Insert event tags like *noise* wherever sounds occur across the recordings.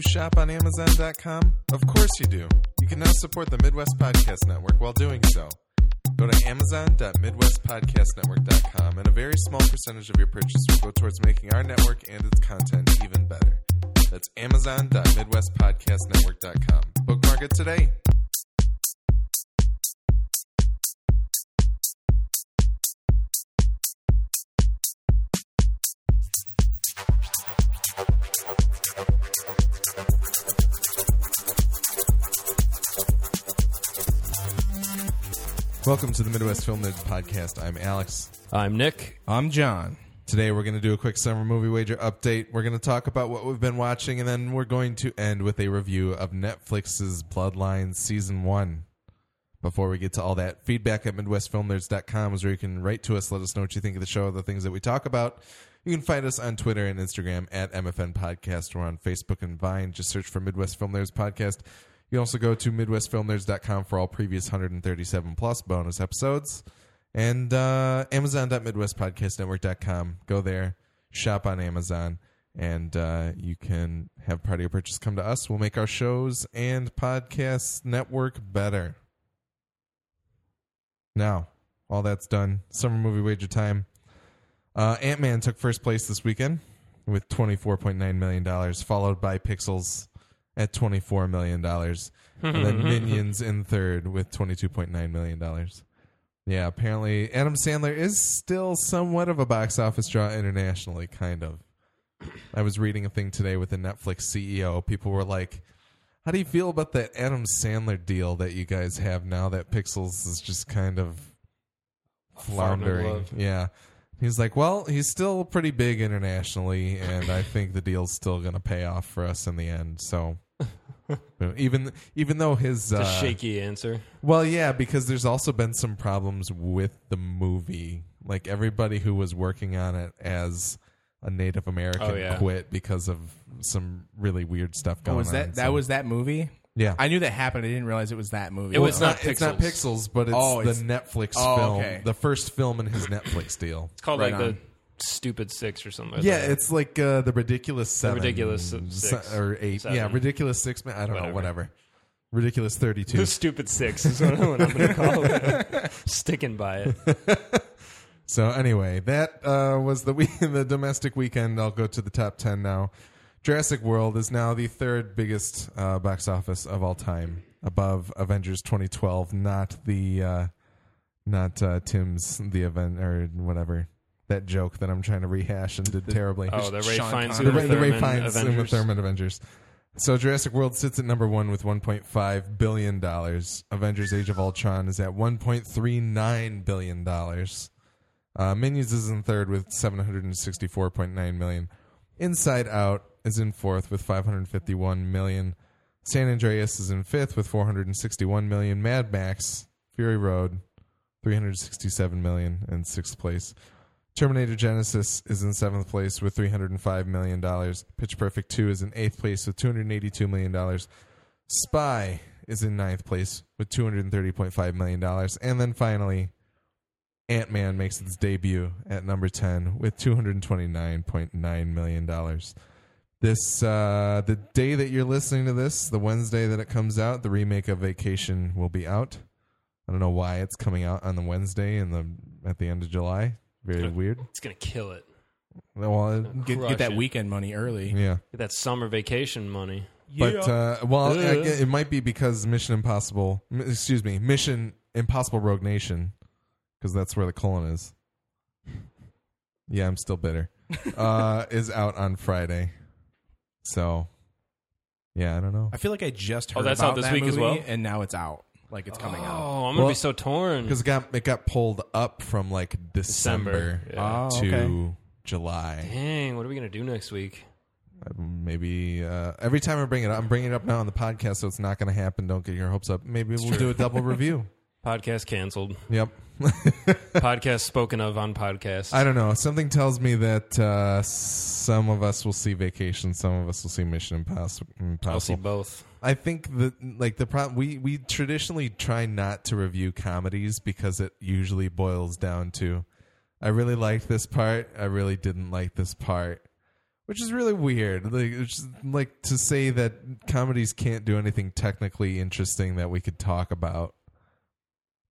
you shop on Amazon.com? Of course you do. You can now support the Midwest Podcast Network while doing so. Go to Amazon.MidwestPodcastNetwork.com, and a very small percentage of your purchase will go towards making our network and its content even better. That's Amazon.MidwestPodcastNetwork.com. Bookmark it today. Welcome to the Midwest Film Nerds Podcast. I'm Alex. I'm Nick. I'm John. Today we're going to do a quick summer movie wager update. We're going to talk about what we've been watching, and then we're going to end with a review of Netflix's Bloodline Season 1. Before we get to all that, feedback at MidwestFilmNerds.com is where you can write to us, let us know what you think of the show, the things that we talk about. You can find us on Twitter and Instagram at MFN Podcast. We're on Facebook and Vine. Just search for Midwest Film Nerds Podcast. You also go to MidwestFilmNerds.com for all previous 137 plus bonus episodes. And uh, Amazon.MidwestPodcastNetwork.com. Go there, shop on Amazon, and uh, you can have part of your purchase come to us. We'll make our shows and podcast network better. Now, all that's done. Summer movie wager time. Uh, Ant Man took first place this weekend with $24.9 million, followed by Pixels at $24 million. and then *laughs* Minions in third with $22.9 million. Yeah, apparently Adam Sandler is still somewhat of a box office draw internationally, kind of. I was reading a thing today with the Netflix CEO. People were like, How do you feel about that Adam Sandler deal that you guys have now that Pixels is just kind of floundering? Yeah. He's like, Well, he's still pretty big internationally, and I think the deal's still going to pay off for us in the end. So. *laughs* even even though his It's a uh, shaky answer. well, yeah, because there's also been some problems with the movie. Like everybody who was working on it as a Native American Oh, yeah. quit because of some really weird stuff going Oh, was on. that that So- was that movie? yeah. I knew that happened. I didn't realize it was that movie. It was it's not not it's not Pixels. Pixels, but it's Oh, the it's- Netflix Oh, film, okay. the first film in his Netflix deal. It's called Right like on. The Stupid Six or something. Yeah, it's like uh, the ridiculous seven, Ridiculous se- Six. or eight. Seven. Yeah, ridiculous six. I don't know, Whatever. whatever. Ridiculous thirty-two. the *laughs* Stupid Six is what I'm going to call *laughs* it. Sticking by it. *laughs* So anyway, that uh, was the week, the domestic weekend. I'll go to the top ten now. Jurassic World is now the third biggest uh, box office of all time, above Avengers 2012. Not the uh, not uh, Tim's the event or whatever that joke that I'm trying to rehash and did terribly. Oh, the Ray Sean Fiennes Connery. the, Ray- the Ray Thurman Fiennes Uma Avengers. Thurman Avengers. So Jurassic World sits at number one with 1.5 billion dollars. Avengers: Age of Ultron is at 1.39 billion dollars. Uh, Minions is in third with 764.9 million. Inside Out is in fourth with 551 million. San Andreas is in fifth with 461 million. Mad Max Fury Road 367 million in sixth place. Terminator Genisys is in seventh place with $305 million. Pitch Perfect 2 is in eighth place with $282 million. Spy is in ninth place with $230.5 million. And then finally, Ant Man makes its debut at number 10 with $229.9 million. This, uh, the day that you're listening to this, the Wednesday that it comes out, the remake of Vacation will be out. I don't know why it's coming out on the Wednesday in the at the end of July. Very weird. It's going to kill it. Well, it- get, get that it. weekend money early. yeah, Get that summer vacation money. but uh, well, Yeah. I gue- it might be because Mission Impossible. m- Excuse me, Mission Impossible: Rogue Nation, because that's where the colon is. Yeah, I'm still bitter. *laughs* uh, is out on Friday, so yeah, I don't know. I feel like I just Oh, heard that's about out this that week as movie, well? and now it's out. Like it's coming out. Oh, I'm going to Well, be so torn. Because it got it got pulled up from like December, December, yeah. Oh, to okay. July. Dang, what are we going to do next week? Maybe uh, every time I bring it up, I'm bringing it up now on the podcast, so it's not going to happen. Don't get your hopes up. Maybe we'll do a double review. *laughs* Podcast canceled. Yep. *laughs* Podcast spoken of on podcast. I don't know. Something tells me that uh, some of us will see Vacation, some of us will see Mission Impossible. I'll see both. I think that like the problem we we traditionally try not to review comedies because it usually boils down to I really liked this part, I really didn't like this part. which is really weird. Like, it's like to say that comedies can't do anything technically interesting that we could talk about,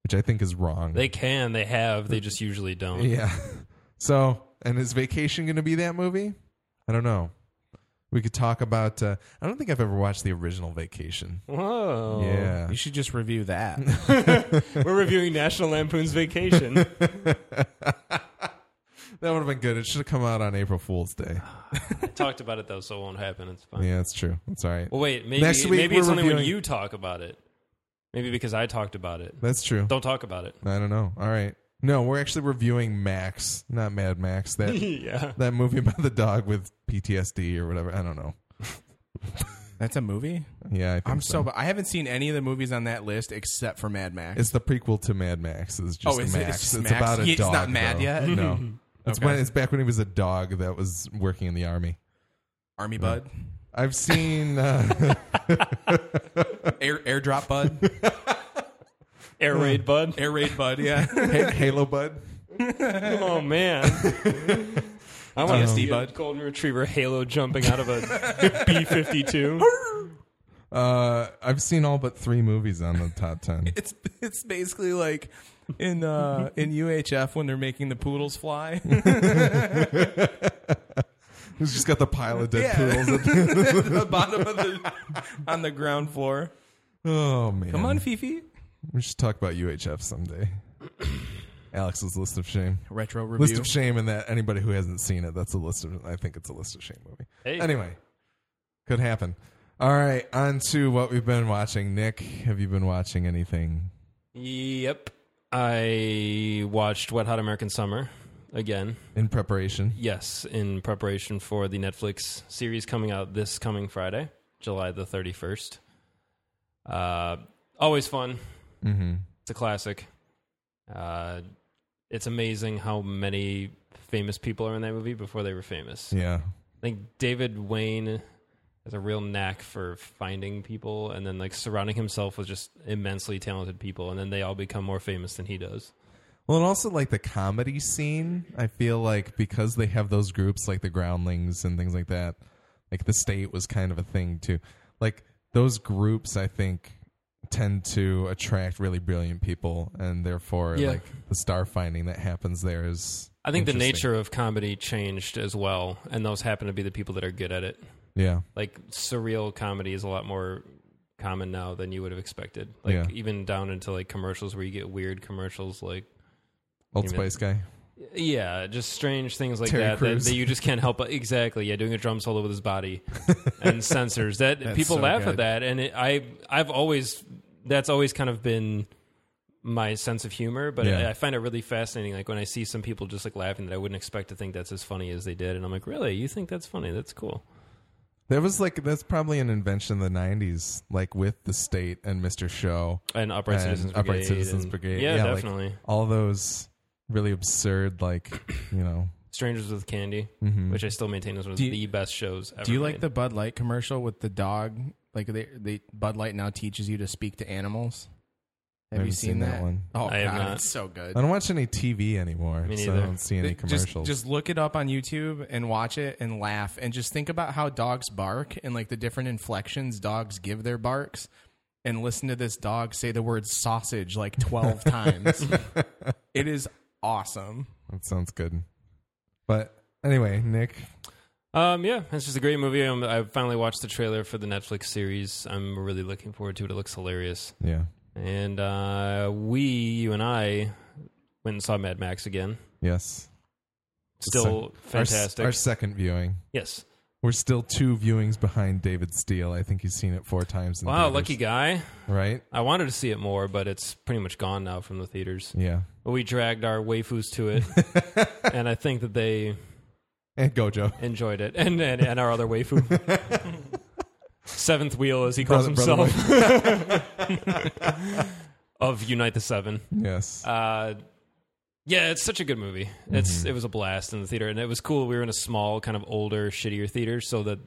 which I think is wrong. They can, they have, they just usually don't. yeah. *laughs* So, and is Vacation going to be that movie? I don't know. We could talk about. Uh, I don't think I've ever watched the original Vacation. Whoa. Yeah. You should just review that. *laughs* We're reviewing National Lampoon's Vacation. *laughs* That would have been good. It should have come out on April Fool's Day. I talked about it though, so it won't happen. It's fine. Yeah, that's true. That's all right. Well, wait, maybe Next week maybe we're it's only when reviewing- you talk about it. Maybe because I talked about it. That's true. Don't talk about it. I don't know. All right. No, we're actually reviewing Max, not Mad Max. *laughs* That yeah. that movie about the dog with PTSD or whatever. I don't know. That's a movie. Yeah, I think I'm so. so. I haven't seen any of the movies on that list except for Mad Max. It's the prequel to Mad Max. It's just Oh, is it- Max. it's just It's Max? about a He's dog. not mad though. yet? No. *laughs* It's Okay. when it's back when he was a dog that was working in the army. Army Bud, I've seen uh, *laughs* Air Airdrop Bud, Air raid, bud. Air Raid Bud. Yeah, *laughs* Ha- Halo Bud. Oh man. I want to TSD, see a bud. golden retriever halo jumping out of a B fifty two. *laughs* Uh, I've seen all but three movies on the top ten. it's it's basically like in uh, in UHF when they're making the poodles fly. *laughs* He's just got the pile of dead Yeah. poodles? At the bottom of the on the ground floor. oh man! Come on, Fifi. We should talk about UHF someday. *coughs* Alex's list of shame. Retro review. List of shame, and that anybody who hasn't seen it, that's a list of. I think it's a list of shame movie. Hey. Anyway, could happen. All right, on to what we've been watching. Nick, have you been watching anything? Yep. I watched Wet Hot American Summer again. in preparation. Yes, in preparation for the Netflix series coming out this coming Friday, July the 31st. Uh, always fun. Mm-hmm. It's a classic. Uh, it's amazing how many famous people are in that movie before they were famous. Yeah, I think David Wain has a real knack for finding people and then like surrounding himself with just immensely talented people, and then they all become more famous than he does. Well, and also like the comedy scene, I feel like because they have those groups like the Groundlings and things like that, like the state was kind of a thing too. Like those groups, I think tend to attract really brilliant people, and therefore, Yeah. like the star finding that happens there is. I think the nature of comedy changed as well, and those happen to be the people that are good at it. Yeah, Like surreal comedy is a lot more common now than you would have expected. Like Yeah. even down into like commercials where you get weird commercials like Old Even- Spice guy. yeah, just strange things like that, that that you just can't help but exactly. Yeah, doing a drum solo with his body *laughs* and sensors. That That's people so laugh good. at that, and it, I I've always that's always kind of been my sense of humor. But Yeah. I, I find it really fascinating. Like when I see some people just like laughing that I wouldn't expect to think that's as funny as they did, and I'm like, really, you think that's funny? That's cool. That was like that's probably an invention in the '90s, like with the state and Mr. Show, And Upright and Citizens Brigade. Upright Citizens and- Brigade. Yeah, like, definitely. all those really absurd, like *clears throat* you know. Strangers with Candy, mhm. which I still maintain is one of Do you- the best shows ever. Do you like made. the Bud Light commercial with the dog? Like they, they Bud Light now teaches you to speak to animals. I Have you haven't seen, seen that that? one. Oh I have god, not. it's so good. I don't watch any TV anymore, Me so I neither. don't see any Just- commercials. Just, look it up on YouTube and watch it and laugh and just think about how dogs bark and like the different inflections dogs give their barks and listen to this dog say the word sausage like 12 *laughs* times. *laughs* It is awesome. that sounds good. But anyway, Nick, Um, yeah, it's just a great movie. Um, I finally watched the trailer for the Netflix series. I'm really looking forward to it. It looks hilarious. yeah, And uh, we, you and I, went and saw Mad Max again. yes, Still Our fantastic. Our, second viewing. yes. We're still two viewings behind David Steele. I think he's seen it four times. In the Wow, theaters. lucky guy. right? I wanted to see it more, but it's pretty much gone now from the theaters. Yeah, But we dragged our waifus to it, *laughs* and I think that they and Gojo. enjoyed it, and and, and our other waifu. *laughs* Seventh wheel, as he calls Brother- brother himself, *laughs* of Unite the Seven. Yes, Uh, yeah, it's such a good movie. It's Mhm. it was a blast in the theater, and it was cool. We were in a small, kind of older, shittier theater, so that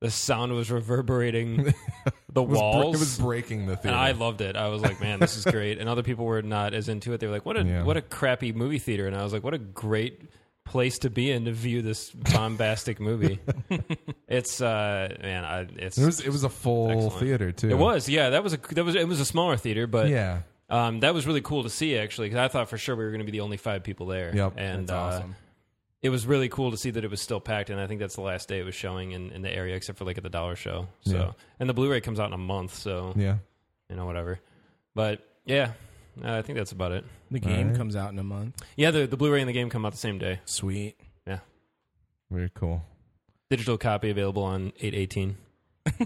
the sound was reverberating *laughs* the it was, br- walls. it was breaking the and theater. I loved it. I was like, man, this is great. And other people were not as into it. They were like, what a Yeah. what a crappy movie theater. And I was like, what a great place to be in to view this bombastic movie. *laughs* it's uh man, I, it's It was it was a full Excellent. theater too. it was yeah that was a that was it was a smaller theater, but Yeah. um, that was really cool to see actually because I thought for sure we were going to be the only five people there. Yep. and That's uh, awesome. it was really cool to see that it was still packed, and I think that's the last day it was showing in, in the area, except for like at the dollar show. So, Yeah. and the Blu-ray comes out in a month, so Yeah. you know whatever. But yeah, uh, I think that's about it. The game Alright. comes out in a month. Yeah, the the Blu-ray and the game come out the same day. Sweet. Yeah, Very cool. Digital copy available on eight eighteen. I've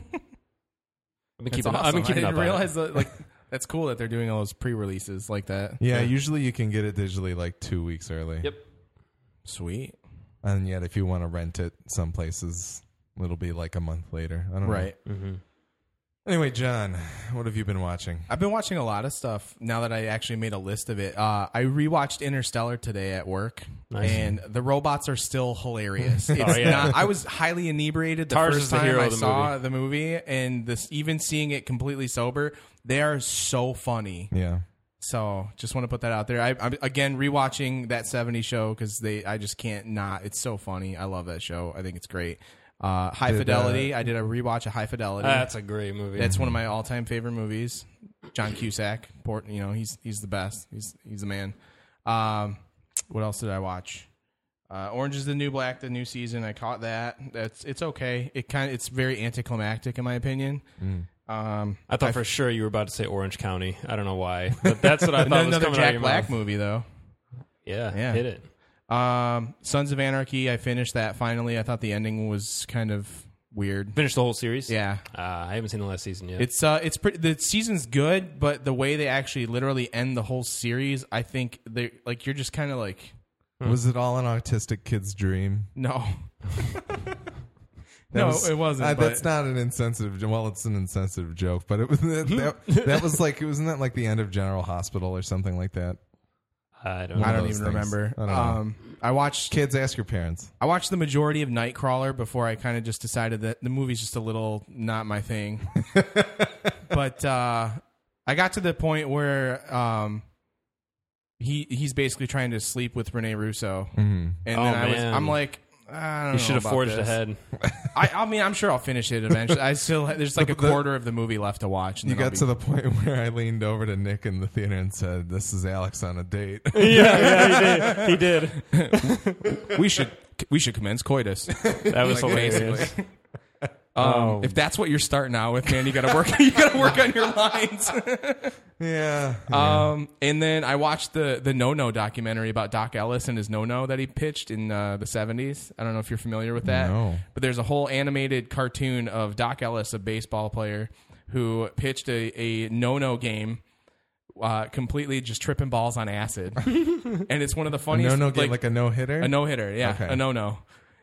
been keeping. awesome. I've been keeping I up. didn't on it. realize that, like that's cool that they're doing all those pre-releases like that. Yeah, Yeah. usually you can get it digitally like two weeks early. Yep. Sweet. And yet, if you want to rent it, some places it'll be like a month later. I don't know. Right. hmm Anyway, John, what have you been watching? I've been watching a lot of stuff now that I actually made a list of it. Uh, I rewatched Interstellar today at work, Nice. and the robots are still hilarious. *laughs* It's Oh, yeah. not, I was highly inebriated the Tars first the time I the saw movie. the movie, and this even seeing it completely sober, they are so funny. Yeah. So just want to put that out there. I, I'm again rewatching that '70s show because they I just can't not. It's so funny. I love that show. I think it's great. Uh, High Did, Fidelity. I did a rewatch of High Fidelity. That's a great movie. That's one of my all-time favorite movies. John Cusack, Port, you know, he's he's the best. He's he's the man. Um, what else did I watch? Uh, Orange is the New Black, the new season. I caught that. That's it's okay. It kind of it's very anticlimactic in my opinion. Um, I thought for sure you were about to say Orange County. I don't know why, but that's what I *laughs* thought was another coming out of Jack your Black mouth. movie though. Yeah, Yeah. hit it. Um, Sons of Anarchy. I finished that finally. I thought the ending was kind of weird. Finished the whole series. Yeah, Uh, I haven't seen the last season yet. It's uh, it's pretty. The season's good, but the way they actually literally end the whole series, I think they like you're just kind of like Was it all an autistic kid's dream? no, *laughs* That no, was- it wasn't. uh, but- that's not an insensitive. Well, it's an insensitive joke, but it was *laughs* that, that, that was like wasn't that like the end of General Hospital or something like that? I don't. Know. I don't even things. remember. I don't know. um, I watched Kids, ask your parents. I watched the majority of Nightcrawler before I kind of just decided that the movie's just a little not my thing. *laughs* but uh, I got to the point where um, he he's basically trying to sleep with Rene Russo, Mm. and Oh, then I was man. I'm like. I don't You know should have about forged this. ahead. *laughs* I, I mean, I'm sure I'll finish it eventually. I still there's like a The- quarter of the movie left to watch. And You then I'll got be- to the point *laughs* where I leaned over to Nick in the theater and said, "This is Alex on a date." *laughs* yeah, yeah, he did. He did. we should we should commence coitus. That was Like, hilarious. Um, Oh. If that's what you're starting out with, man, you got to work. *laughs* You got to work on your lines. *laughs* yeah. Um, and then I watched the the No No documentary about Doc Ellis and his No No that he pitched in uh, the '70s. I don't know if you're familiar with that. No. But there's a whole animated cartoon of Doc Ellis, a baseball player, who pitched a, a No No game. Uh, completely just tripping balls on acid, *laughs* and it's one of the funniest. no no game like a no hitter. A no hitter, yeah, Okay. a no no.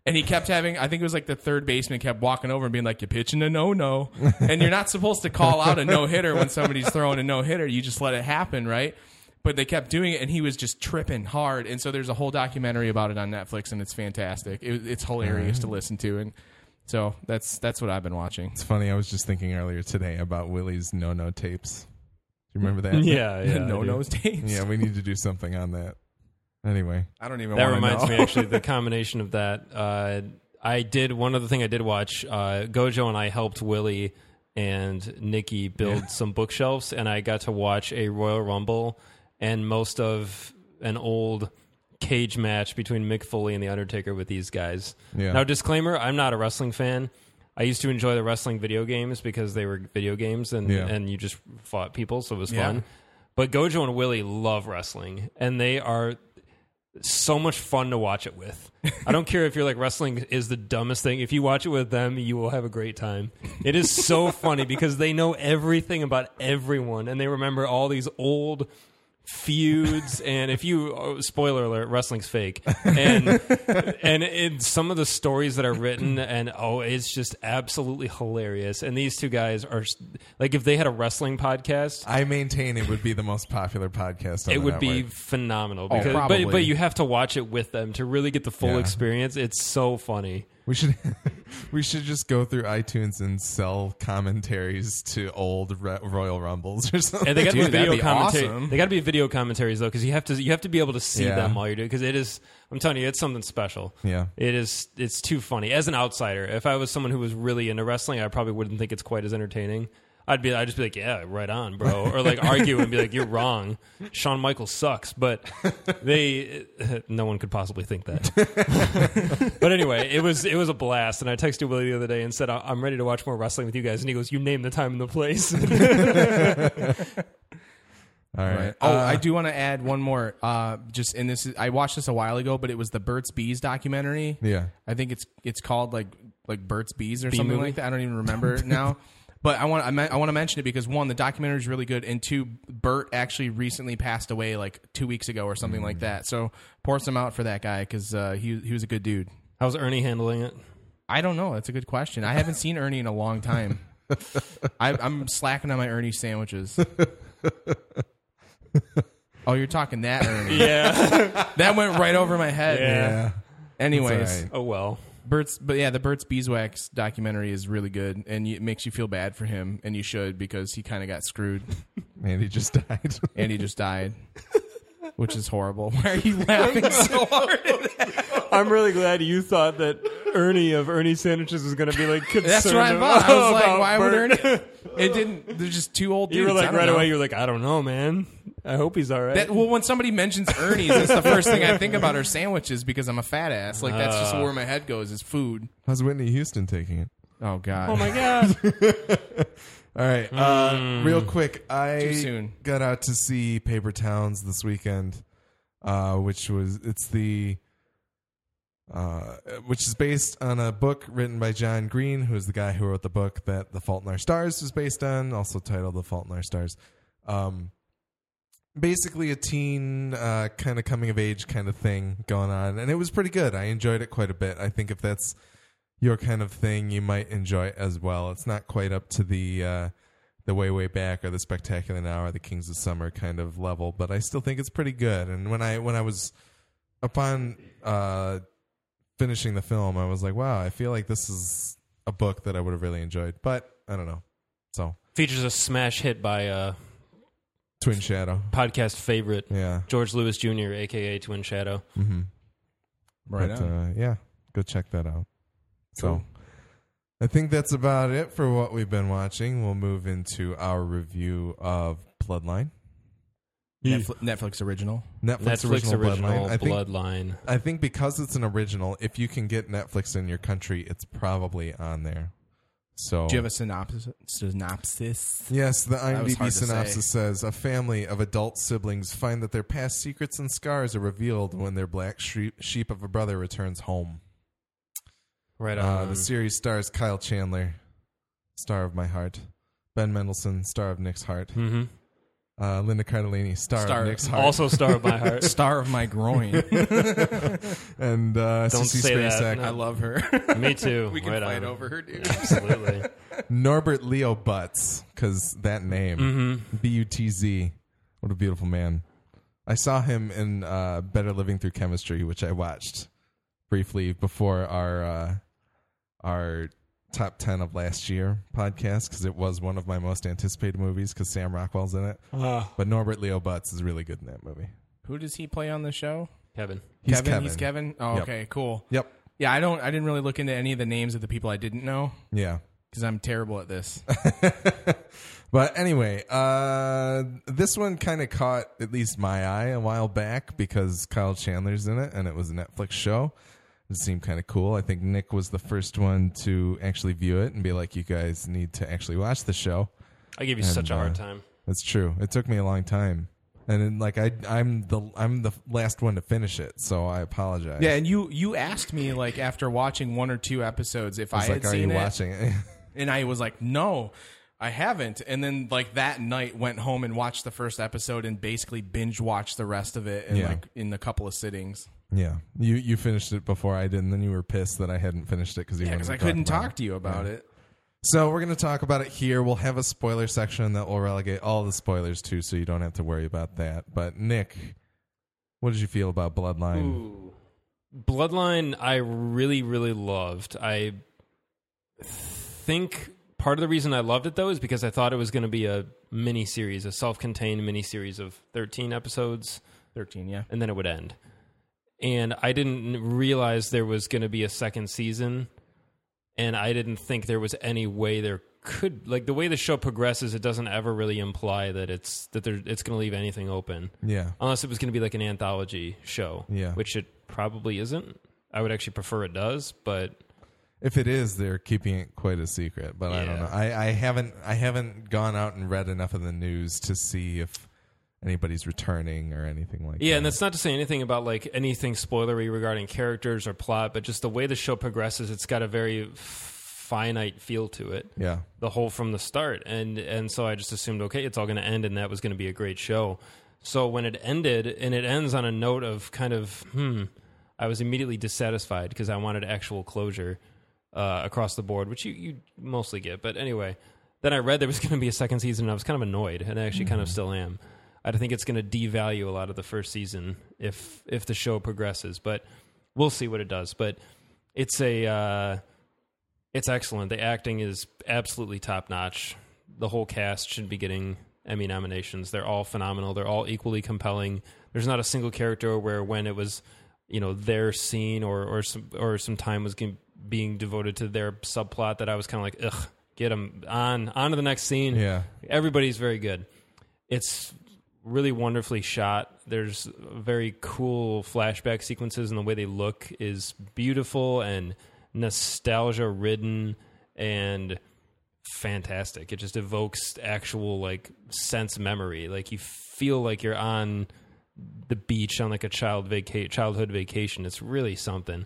And he kept having, I think it was like the third baseman kept walking over and being like, "You're pitching a no no," *laughs* and you're not supposed to call out a no hitter when somebody's throwing a no hitter. You just let it happen, right? But they kept doing it, and he was just tripping hard. And so there's a whole documentary about it on Netflix, and it's fantastic. It, it's hilarious to mm-hmm. listen to, and so that's that's what I've been watching. It's funny. I was just thinking earlier today about Willie's no no tapes. Do you remember that? *laughs* Yeah, *laughs* yeah. I no do. nose tapes. Yeah, we need to do something on that. Anyway, I don't even. That reminds know. me, actually, *laughs* the combination of that. Uh, I did one other thing I did watch. Uh, Gojo and I helped Willie and Nikki build some bookshelves, and I got to watch a Royal Rumble and most of an old cage match between Mick Foley and The Undertaker with these guys. Yeah. Now, disclaimer: I'm not a wrestling fan. I used to enjoy the wrestling video games because they were video games and Yeah. and you just fought people, so it was Yeah. fun. But Gojo and Willie love wrestling, and they are so much fun to watch it with. I don't care if you're like wrestling is the dumbest thing. If you watch it with them, you will have a great time. It is so *laughs* funny because they know everything about everyone and they remember all these old feuds and if you oh, spoiler alert wrestling's fake and *laughs* and in some of the stories that are written and oh it's just absolutely hilarious and these two guys are like if they had a wrestling podcast I maintain it would be the most popular podcast. On it the would be network. phenomenal Oh, because probably. but but you have to watch it with them to really get the full Yeah. experience. It's so funny. We should *laughs* we should just go through iTunes and sell commentaries to old Re- Royal Rumbles or something. And they got to be Dude, that'd video be commentary. awesome. They got to be video commentaries though, because you have to you have to be able to see Yeah. them while you're doing. Because it is, I'm telling you, it's something special. Yeah. it is. It's too funny. As an outsider, if I was someone who was really into wrestling, I probably wouldn't think it's quite as entertaining. I'd be, I'd just be like, yeah, right on, bro, or like *laughs* argue and be like, you're wrong. Shawn Michaels sucks, but they, *laughs* no one could possibly think that. *laughs* but anyway, it was it was a blast, and I texted Willie the other day and said, "I- I'm ready to watch more wrestling with you guys, and he goes, you name the time and the place. All right. Right. Oh, Uh, I do want to add one more. Uh, just and this is I watched this a while ago, but it was the Burt's Bees documentary. yeah. I think it's it's called like like Burt's Bees or Bee something movie? like that. I don't even remember now. But I want I, me- I want to mention it because one, the documentary is really good, and two, Burt actually recently passed away like two weeks ago or something like that. So pour some out for that guy because uh, he he was a good dude. How's Ernie handling it? I don't know. That's a good question. I haven't seen Ernie in a long time. *laughs* I, I'm slacking on my Ernie sandwiches. oh, you're talking that Ernie? *laughs* Yeah. That went right over my head. Yeah. Yeah. Anyways, It's oh well. Burt's, but yeah, the Burt's Beeswax documentary is really good, and it makes you feel bad for him, and you should because he kind of got screwed, *laughs* And he just died. *laughs* and he just died, which is horrible. *laughs* Why are you laughing so hard? I'm really glad you thought that Ernie of Ernie Sandwiches was going to be like concerned. That's what I thought. I was like, about why would Bert. Ernie? It didn't. They're just two old dudes. You were like right know. away. You were like, I don't know, man. I hope he's all right. That, well, when somebody mentions Ernie's, that's the first thing I think about are sandwiches because I'm a fat ass. Like that's just where my head goes is food. How's Whitney Houston taking it? Oh God. oh my god. *laughs* All right. Uh, real quick, I Too soon. got out to see Paper Towns this weekend, uh, which was it's the uh, which is based on a book written by John Green, who is the guy who wrote the book that The Fault in Our Stars was based on, also titled The Fault in Our Stars. Um, basically, a teen uh, kind of coming of age kind of thing going on, and it was pretty good. I enjoyed it quite a bit. I think if that's your kind of thing, you might enjoy it as well. It's not quite up to the uh, the way way back or the spectacular now or the Kings of Summer kind of level, but I still think it's pretty good. And when I when I was upon uh, finishing the film, I was like, wow, I feel like this is a book that I would have really enjoyed. But I don't know. So Features a smash hit by uh, Twin Shadow, podcast favorite yeah, George Lewis Jr., aka Twin Shadow. mm-hmm. Right but, on. uh, yeah, go check that out. So. I think that's about it for what we've been watching. We'll move into our review of Bloodline, Netflix, Netflix original. Netflix, Netflix original, original, Bloodline. I think Bloodline. I think because it's an original, if you can get Netflix in your country, it's probably on there. So Do you have a synopsis? Synopsis. Yes, the IMDb synopsis say. says a family of adult siblings find that their past secrets and scars are revealed when their black sheep, sheep of a brother returns home. Right Uh, on. the series stars Kyle Chandler, star of my heart, Ben Mendelsohn, star of Nick's heart, hmm uh, Linda Cardellini, star, Star- of Nick's heart, Also star of my heart. *laughs* Star of my groin. *laughs* and uh, Don't Sissy say that, Spacek, no. I love her. *laughs* Me too. we can right fight on. over her, dude. Absolutely. Norbert Leo Butz, because that name, hmm B U T Z, what a beautiful man. I saw him in uh, Better Living Through Chemistry, which I watched briefly before our uh, our top ten of last year podcast because it was one of my most anticipated movies because Sam Rockwell's in it. Ah, But Norbert Leo Butz is really good in that movie. Who does he play on the show? Kevin. He's Kevin. Kevin. He's Kevin. Oh, Yep. okay, cool. Yep. Yeah, I don't. I didn't really look into any of the names of the people I didn't know Yeah. because I'm terrible at this. *laughs* but anyway, uh, this one kind of caught at least my eye a while back because Kyle Chandler's in it and it was a Netflix show. It seemed kind of cool. I think Nick was the first one to actually view it and be like, "You guys need to actually watch the show." I gave you And, such a hard uh, time. That's true. It took me a long time, and then, like I, I'm the I'm the last one to finish it, so I apologize. Yeah, and you you asked me like after watching one or two episodes if I, I had like, "Are seen you it, watching it?" *laughs* and I was like, no. I haven't, and then like that night went home and watched the first episode and basically binge watched the rest of it in Yeah. like in a couple of sittings. Yeah, you you finished it before I did, and then you were pissed that I hadn't finished it because you Yeah, wanted because to I couldn't talk to you about it. So we're going to talk about it here. We'll have a spoiler section that will relegate all the spoilers too, so you don't have to worry about that. But Nick, what did you feel about Bloodline? Ooh. Bloodline, I really, really loved. I think part of the reason I loved it though is because I thought it was going to be a mini series, a self-contained mini series of 13 episodes, 13, yeah. and then it would end. And I didn't realize there was going to be a second season, and I didn't think there was any way there could like the way the show progresses. It doesn't ever really imply that it's that there, it's going to leave anything open Yeah. unless it was going to be like an anthology show, Yeah. which it probably isn't. I would actually prefer it does, but If it is, they're keeping it quite a secret. But I don't know. I, I haven't I haven't gone out and read enough of the news to see if anybody's returning or anything like yeah, that. and that's not to say anything about like anything spoilery regarding characters or plot, but just the way the show progresses, it's got a very finite feel to it. yeah. the whole from the start and and so i just assumed okay it's all going to end and that was going to be a great show so when it ended and it ends on a note of kind of hmm i was immediately dissatisfied because i wanted actual closure uh, across the board which you, you mostly get but anyway then i read there was going to be a second season and i was kind of annoyed and i actually kind of still am i think it's going to devalue a lot of the first season if if the show progresses but we'll see what it does but it's a uh, it's excellent. The acting is absolutely top notch. The whole cast should be getting Emmy nominations. They're all phenomenal. They're all equally compelling. There's not a single character where when it was, you know, their scene or or some or some time was being devoted to their subplot that I was kind of like, ugh, get them on on to the next scene. Yeah. Everybody's very good. It's really wonderfully shot. There's very cool flashback sequences, and the way they look is beautiful and nostalgia ridden and fantastic. It just evokes actual like sense memory. Like you feel like you're on the beach on like a child vaca- childhood vacation. It's really something.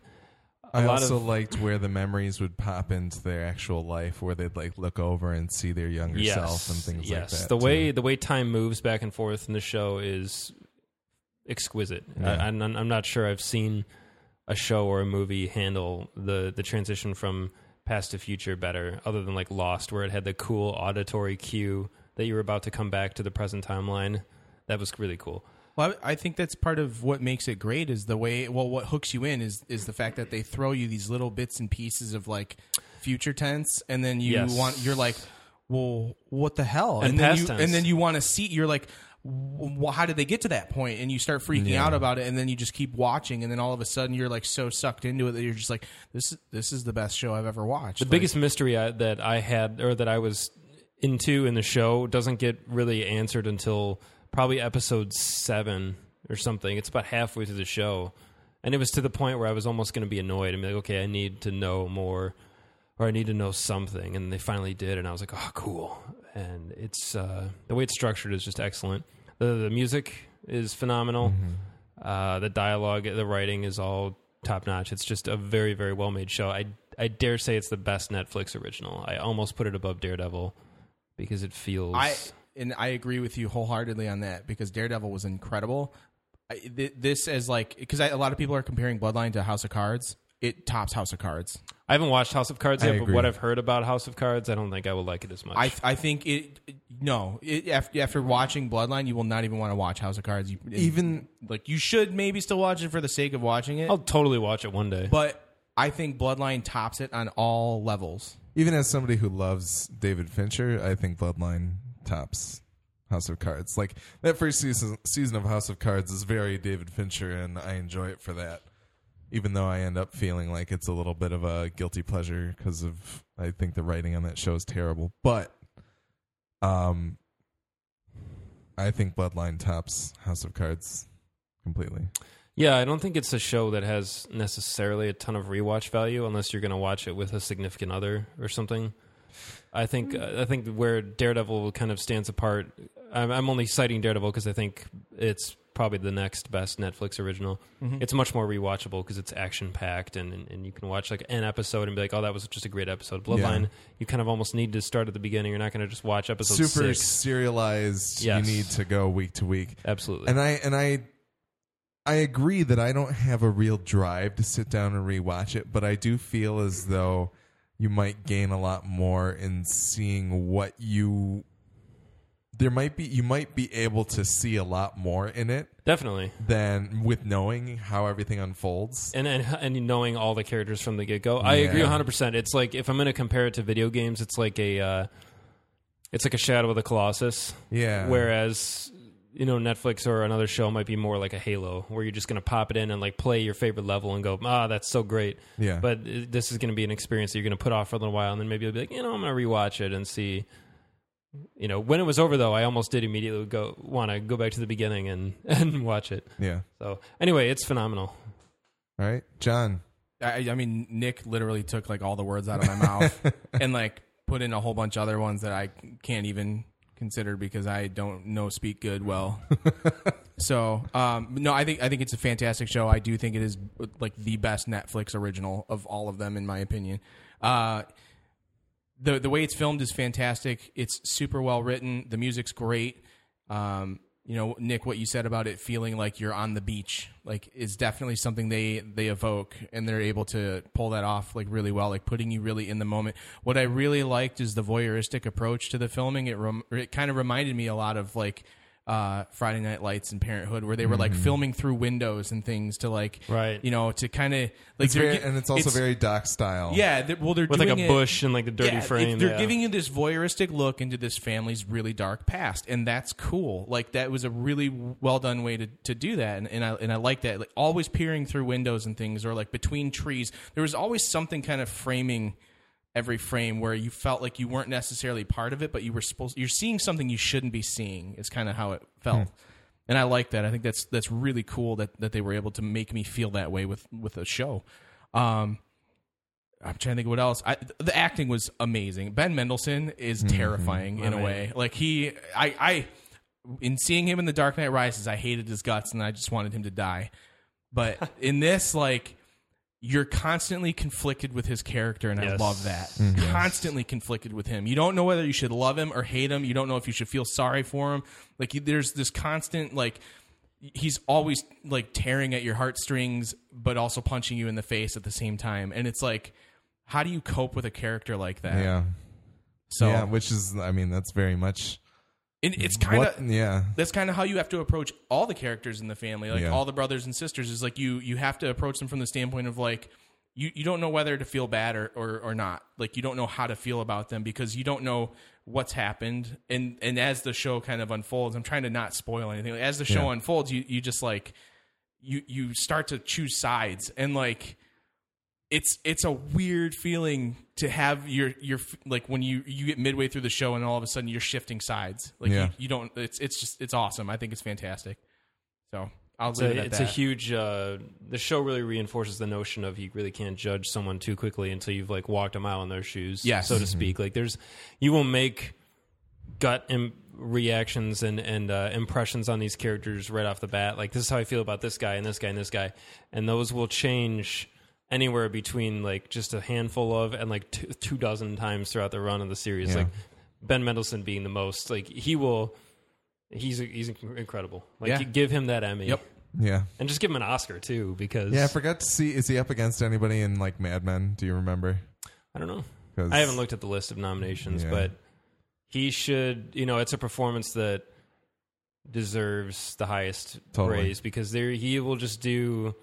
I also of- liked where the memories would pop into their actual life, where they'd like look over and see their younger self and things yes. like that. The too. way the way time moves back and forth in the show is exquisite. Yeah. I, I'm, I'm not sure I've seen a show or a movie handle the the transition from past to future better, other than like Lost, where it had the cool auditory cue that you were about to come back to the present timeline. That was really cool. Well, I think that's part of what makes it great is the way. Well, what hooks you in is is the fact that they throw you these little bits and pieces of like future tense, and then you Yes. want you're like, well, what the hell? And then past you tense. and then you want to see. You're like, well, how did they get to that point? And you start freaking out about it, and then you just keep watching, and then all of a sudden you're like so sucked into it that you're just like, this this is the best show I've ever watched. The biggest mystery I, that I had or that I was into in the show doesn't get really answered until probably episode seven or something. It's about halfway through the show, and it was to the point where I was almost going to be annoyed and be like, "Okay, I need to know more, or I need to know something." And they finally did, and I was like, "Oh, cool!" And it's uh, the way it's structured is just excellent. The the music is phenomenal. Uh, the dialogue, the writing is all top notch. It's just a very, very well made show. I I dare say it's the best Netflix original. I almost put it above Daredevil because it feels. I and I agree with you wholeheartedly on that because Daredevil was incredible. I, th- this as like because a lot of people are comparing Bloodline to House of Cards. It tops House of Cards. I haven't watched House of Cards I yet, but what I've heard about House of Cards, I don't think I will like it as much. I I think it. No, it, after after watching Bloodline, you will not even want to watch House of Cards. You, Even- like you should maybe still watch it for the sake of watching it, I'll totally watch it one day. but I think Bloodline tops it on all levels. even as somebody who loves David Fincher, I think Bloodline tops House of Cards. Like that first season season of House of Cards is very David Fincher, and I enjoy it for that. Even though I end up feeling like it's a little bit of a guilty pleasure because of I think the writing on that show is terrible, but um, I think Bloodline tops House of Cards completely. yeah, I don't think it's a show that has necessarily a ton of rewatch value unless you're going to watch it with a significant other or something. I think uh, I think where Daredevil kind of stands apart. I'm, I'm only citing Daredevil because I think it's probably the next best Netflix original. It's much more rewatchable because it's action packed and, and and you can watch like an episode and be like, oh, that was just a great episode. Bloodline, Yeah. you kind of almost need to start at the beginning. You're not going to just watch episode Super six. serialized. Yes. You need to go week to week. Absolutely. And I and I I agree that I don't have a real drive to sit down and rewatch it, but I do feel as though you might gain a lot more in seeing what you there might be you might be able to see a lot more in it Definitely. than with knowing how everything unfolds. and and, and knowing all the characters from the get go. I agree 100. percent It's like if I'm going to compare it to video games, it's like a uh, it's like a Shadow of the Colossus. Yeah. Whereas you know Netflix or another show might be more like a Halo, where you're just going to pop it in and like play your favorite level and go, ah, that's so great. Yeah. But uh, this is going to be an experience that you're going to put off for a little while, and then maybe you'll be like, you know, I'm going to rewatch it and see. You know, when it was over though, I almost did immediately go want to go back to the beginning and *laughs* and watch it. Yeah. So anyway, it's phenomenal. All right, John. I, I mean, Nick literally took like all the words out of my mouth *laughs* and like put in a whole bunch of other ones that I can't even consider because I don't know speak good well. *laughs* so, um, no, I think I think it's a fantastic show. I do think it is like the best Netflix original of all of them, in my opinion. Uh, the the way it's filmed is fantastic. It's super well written. The music's great. Um, you know, Nick, what you said about it feeling like you're on the beach, like is definitely something they they evoke, and they're able to pull that off like really well, like putting you really in the moment. What I really liked is the voyeuristic approach to the filming. It rem- it kind of reminded me a lot of like uh, Friday Night Lights and Parenthood, where they were like filming through windows and things to like, Right. you know, to kind of like It's they're very, gi- and it's also very doc style. yeah. They're, well, they're with like doing a it- bush and like the dirty yeah, it- frame. They're yeah. giving you this voyeuristic look into this family's really dark past, and that's cool. Like that was a really well done way to, to do that, and, and I and I like that. Like always peering through windows and things, or like between trees. There was always something kind of framing every frame where you felt like you weren't necessarily part of it, but you were supposed. You're seeing something you shouldn't be seeing. Is kind of how it felt. And I like that. I think that's that's really cool that, that they were able to make me feel that way with with a show. Um, I'm trying to think of what else. I, the acting was amazing. Ben Mendelsohn is terrifying in a way. Like he, I, I, in seeing him in The Dark Knight Rises, I hated his guts and I just wanted him to die. But *laughs* in this, like, you're constantly conflicted with his character, and I Yes. love that. Mm, constantly conflicted with him. You don't know whether you should love him or hate him. You don't know if you should feel sorry for him. Like, you- there's this constant like he's always like tearing at your heartstrings, but also punching you in the face at the same time. And it's like, how do you cope with a character like that? yeah, So yeah. Which is, I mean, that's very much it, it's kind of Yeah, that's kind of how you have to approach all the characters in the family, like Yeah. all the brothers and sisters. Is like you you have to approach them from the standpoint of like. You, you don't know whether to feel bad or, or, or not. Like you don't know how to feel about them because you don't know what's happened. And and as the show kind of unfolds, I'm trying to not spoil anything. As the show Yeah. unfolds, you you just like you you start to choose sides and like it's it's a weird feeling to have your your like when you you get midway through the show and all of a sudden you're shifting sides like Yeah. you, you don't it's it's just it's awesome i think it's fantastic so i'll It's, leave a, it it's that. a huge. Uh, the show really reinforces the notion of you really can't judge someone too quickly until you've like walked a mile in their shoes, Yes. so to speak. Like there's, you will make gut Im- reactions and and uh, impressions on these characters right off the bat. Like this is how I feel about this guy and this guy and this guy, and those will change anywhere between like just a handful of and like two, two dozen times throughout the run of the series. Yeah. Like Ben Mendelsohn being the most. Like he will. He's he's incredible. Like Yeah. give him that Emmy. Yep. yeah, And just give him an Oscar too, because yeah. I forgot to see. Is he up against anybody in like Mad Men? Do you remember? I don't know. I haven't looked at the list of nominations, Yeah. but he should. You know, it's a performance that deserves the highest Totally. praise because there he will just do.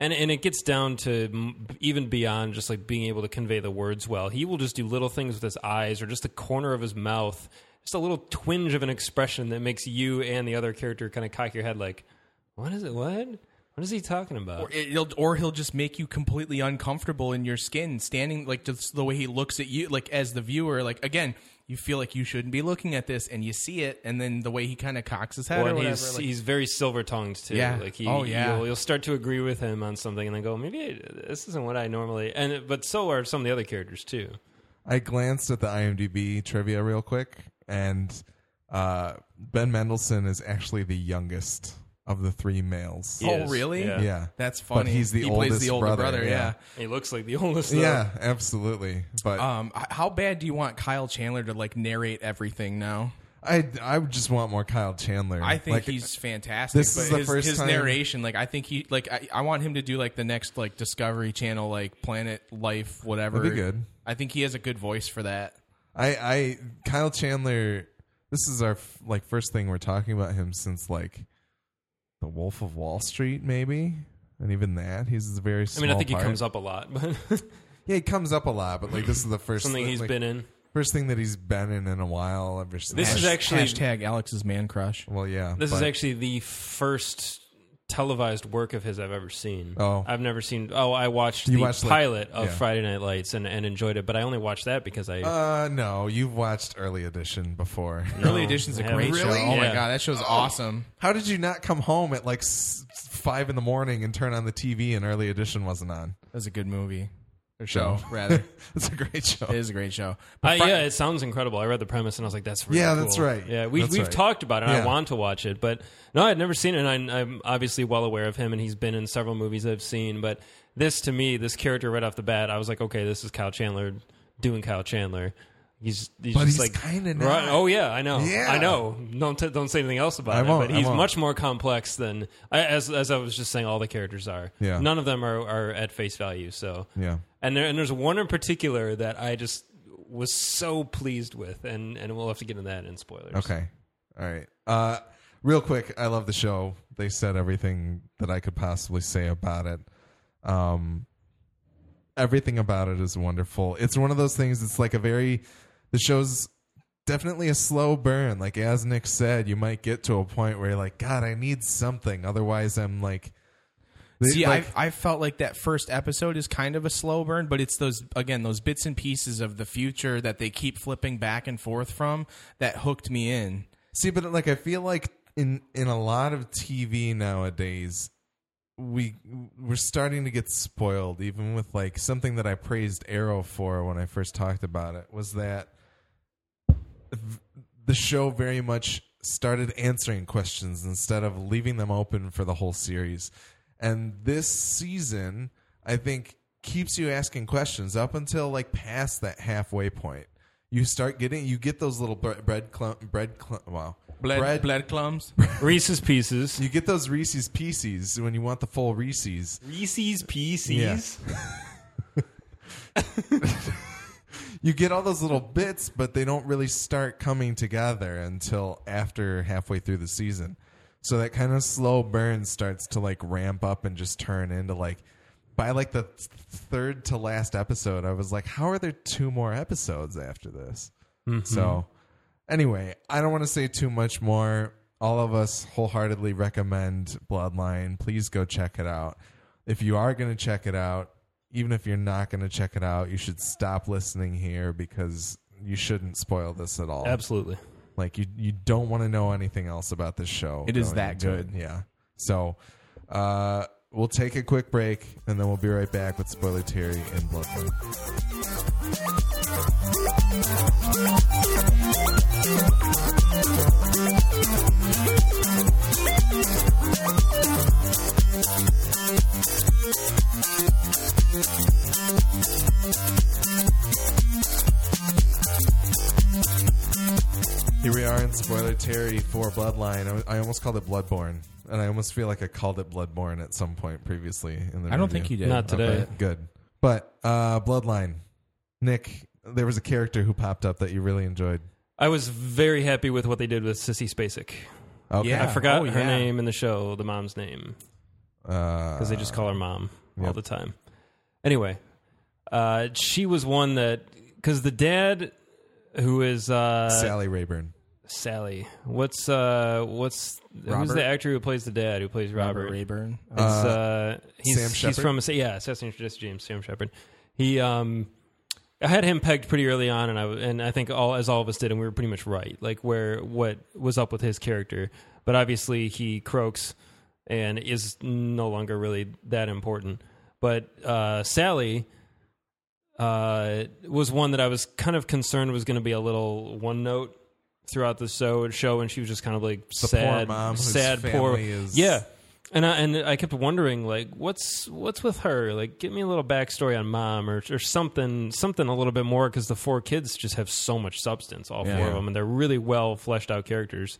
And, and it gets down to even beyond just like being able to convey the words well. He will just do little things with his eyes or just the corner of his mouth, just a little twinge of an expression that makes you and the other character kind of cock your head like, what is it? What? What is he talking about? or he'll or he'll just make you completely uncomfortable in your skin standing like just the way he looks at you like as the viewer like again you feel like you shouldn't be looking at this and you see it and then the way he kind of cocks his head Well, or and whatever he's, like- he's very silver tongued too. Yeah. Like he, Oh, yeah. You'll, you'll start to agree with him on something, and then go, maybe I- this isn't what I normally. And but so are some of the other characters too. I glanced at the IMDb trivia real quick, and uh, Ben Mendelsohn is actually the youngest of the three males. He oh is, really Yeah. Yeah, that's funny But he's the he oldest plays the older brother. brother, yeah. He looks like the oldest. though. yeah, absolutely. But Um, h- how bad do you want Kyle Chandler to like narrate everything now? I I would just want more Kyle Chandler. I think Like, he's fantastic. this but is the his, first his time- narration, like I think he, like I, I want him to do like the next like Discovery Channel, like Planet Life, whatever. That'd be good. I think he has a good voice for that. I I Kyle Chandler. this is our f- like first thing we're talking about him since like the Wolf of Wall Street, maybe, and even that he's a very. I Small mean, I think part. he comes up a lot, but *laughs* Yeah, he comes up a lot, but like this is the *laughs* first something he's like, been in. first thing that he's been in in a while. Ever since This is Hash- actually- hashtag Alex's man crush. well, yeah. This is but- actually the first televised work of his I've ever seen. Oh. I've never seen. Oh, I watched You the watched, like- pilot of yeah. Friday Night Lights and, and enjoyed it, but I only watched that because I. Uh, no, you've watched Early Edition before. *laughs* Early No, Edition's a I haven't. great show. Really? Oh my Yeah. god, that show's awesome. How did you not come home at like s- five in the morning and turn on the TV and Early Edition wasn't on? Was a good movie or Show. show, rather. *laughs* It's a great show. it is a great show. Uh, But Fri- yeah, it sounds incredible. I read the premise and I was like, "That's really Yeah, cool. that's right. Yeah, we, That's we've right. talked about it. and Yeah. I want to watch it, but no, I'd never seen it. And I, I'm obviously well aware of him, and he's been in several movies I've seen. But this, to me, this character right off the bat, I was like, okay, this is Kyle Chandler doing Kyle Chandler. He's, he's But just he's like kinda not. Right, oh yeah, I know. Yeah. I know. Don't t- don't say anything else about I it. won't, but I he's won't. much more complex than I, as as I was just saying. All the characters are. Yeah. None of them are, are at face value. So Yeah. And there, and there's one in particular that I just was so pleased with, and and we'll have to get into that in spoilers. Okay. All right. Uh, real quick, I love the show. They said everything that I could possibly say about it. Um, everything about it is wonderful. It's one of those things. It's like a very the show's definitely a slow burn. Like as Nick said, you might get to a point where you're like, God, I need something. Otherwise, I'm like. See, like, I I felt like that first episode is kind of a slow burn, but it's those again those bits and pieces of the future that they keep flipping back and forth from that hooked me in. See, but like I feel like in in a lot of TV nowadays, we we're starting to get spoiled. Even with like something that I praised Arrow for when I first talked about it was that the show very much started answering questions instead of leaving them open for the whole series. And this season, I think, keeps you asking questions up until like past that halfway point. You start getting, you get those little bre- bread clump, bread clump, wow, Blood, bread. blood clumps. *laughs* Reese's Pieces. You get those Reese's Pieces when you want the full Reese's. Reese's Pieces. *laughs* you get all those little bits, but they don't really start coming together until after halfway through the season. So that kind of slow burn starts to like ramp up and just turn into like by like the th- third to last episode, I was like, how are there two more episodes after this? Mm-hmm. So anyway, I don't want to say too much more. All of us wholeheartedly recommend Bloodline. Please go check it out. If you are going to check it out, even if you're not going to check it out, you should stop listening here because you shouldn't spoil this at all. Absolutely. Like you, you don't want to know anything else about this show. It is going that into good. it. Yeah. So, uh, we'll take a quick break and then we'll be right back with Spoiler Terry and Bloodline. Here we are in Spoiler Terry for Bloodline. I, I almost called it Bloodborne, and I almost feel like I called it Bloodborne at some point previously. In the I don't think you did. Not today. Okay, good. But uh, Bloodline, Nick, there was a character who popped up that you really enjoyed. I was very happy with what they did with Sissy Spacek. Okay. Yeah. I forgot Oh, her yeah. name in the show, the mom's name, Uh, because they just call her mom all the time. Anyway, uh, she was one that because the dad, who is uh, Sally Rayburn. Sally, what's uh, what's who's the actor who plays the dad who plays Robert? Robert Rayburn. It's, uh, he's, Sam he's from yeah, Assassin's Jesse James, Sam Shepard. He um, I had him pegged pretty early on, and I and I think all as all of us did, and we were pretty much right, like where what was up with his character. But obviously, he croaks and is no longer really that important. But uh, Sally uh, was one that I was kind of concerned was going to be a little one note throughout the show, show, and she was just kind of like The poor sad, mom sad, poor, is- yeah. And I and I kept wondering, like, what's what's with her? Like, give me a little backstory on mom, or or something, something a little bit more, because the four kids just have so much substance, all Yeah. four of them, and they're really well fleshed out characters.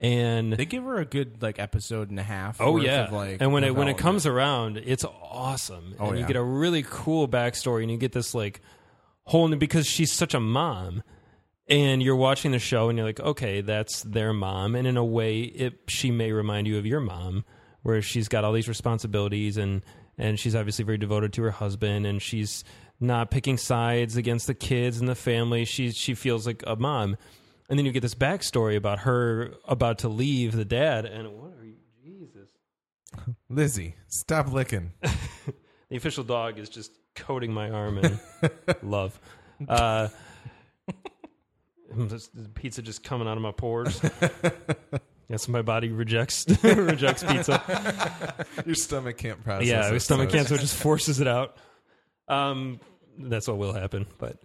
And They give her a good like episode and a half. Oh worth yeah, of, like, and when it when it comes around, it's awesome, Oh, and you get a really cool backstory, and you get this like whole new because she's such a mom, and you're watching the show and you're like, okay, that's their mom, and in a way, it she may remind you of your mom, where she's got all these responsibilities and and she's obviously very devoted to her husband, and she's not picking sides against the kids and the family. She she feels like a mom, and then you get this backstory about her about to leave the dad, and what are you, Jesus? *laughs* Lizzie, stop licking. *laughs* The official dog is just coating my arm in *laughs* love. Uh, *laughs* pizza just coming out of my pores. *laughs* Yes, my body rejects *laughs* rejects pizza. Your stomach can't process. yeah, it, my stomach can't, so it just forces it out. Um, that's what will happen. But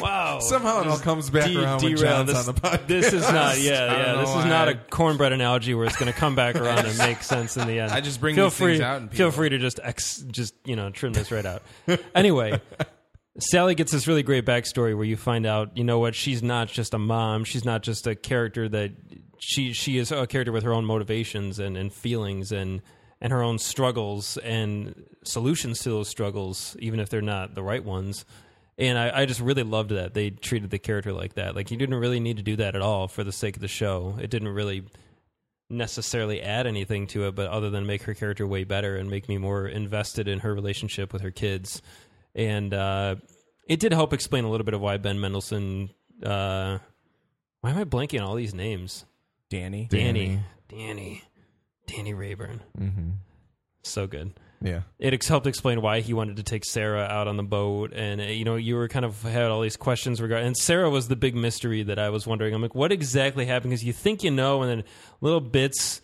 wow, Somehow it all comes back de- around derail. This, on the podcast. This is not, yeah, yeah. This is why not I- a cornbread analogy where it's going to come back around and make sense in the end. I just bring feel free, things out and feel free to just ex, just you know trim this right out. anyway, Sally gets this really great backstory where you find out, you know what, she's not just a mom. She's not just a character that she she is a character with her own motivations and, and feelings and and her own struggles and solutions to those struggles, even if they're not the right ones. And I, I just really loved that they treated the character like that. Like you didn't really need to do that at all for the sake of the show. It didn't really necessarily add anything to it, but other than make her character way better and make me more invested in her relationship with her kids. And uh, it did help explain a little bit of why Ben Mendelsohn. Uh, why am I blanking on all these names? Danny. Danny, Danny, Danny Rayburn. hmm So good. Yeah. It ex- helped explain why he wanted to take Sarah out on the boat, and uh, you know, you were kind of had all these questions regarding. And Sarah was the big mystery that I was wondering. I'm like, what exactly happened? Because you think you know, and then little bits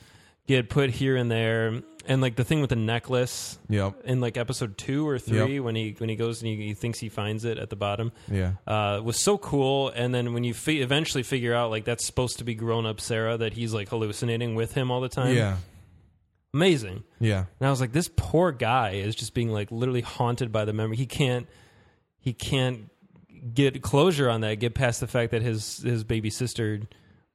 get put here and there, and like the thing with the necklace Yep. in like episode two or three when he when he goes and he, he thinks he finds it at the bottom Yeah. uh, was so cool. And then when you fi- eventually figure out like that's supposed to be grown up Sarah that he's like hallucinating with him all the time, Yeah. amazing. Yeah. And I was like, this poor guy is just being like literally haunted by the memory. He can't he can't get closure on that. Get past the fact that his his baby sister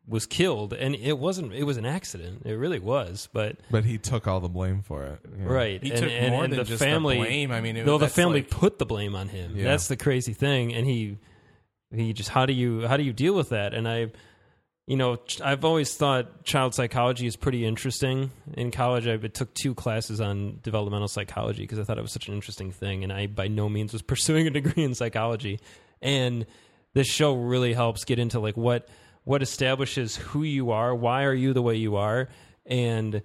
was killed, and it wasn't. It was an accident. It really was. But But he took all the blame for it. Yeah. right, He and, took and, more and than the just the family. blame. I mean, it- no, the family like- put the blame on him. Yeah. That's the crazy thing, and he he just how do you how do you deal with that? And I. You know, I've always thought child psychology is pretty interesting. In college, I took two classes on developmental psychology because I thought it was such an interesting thing, and I by no means was *laughs* pursuing a degree in psychology. And this show really helps get into like what what establishes who you are, why are you the way you are, and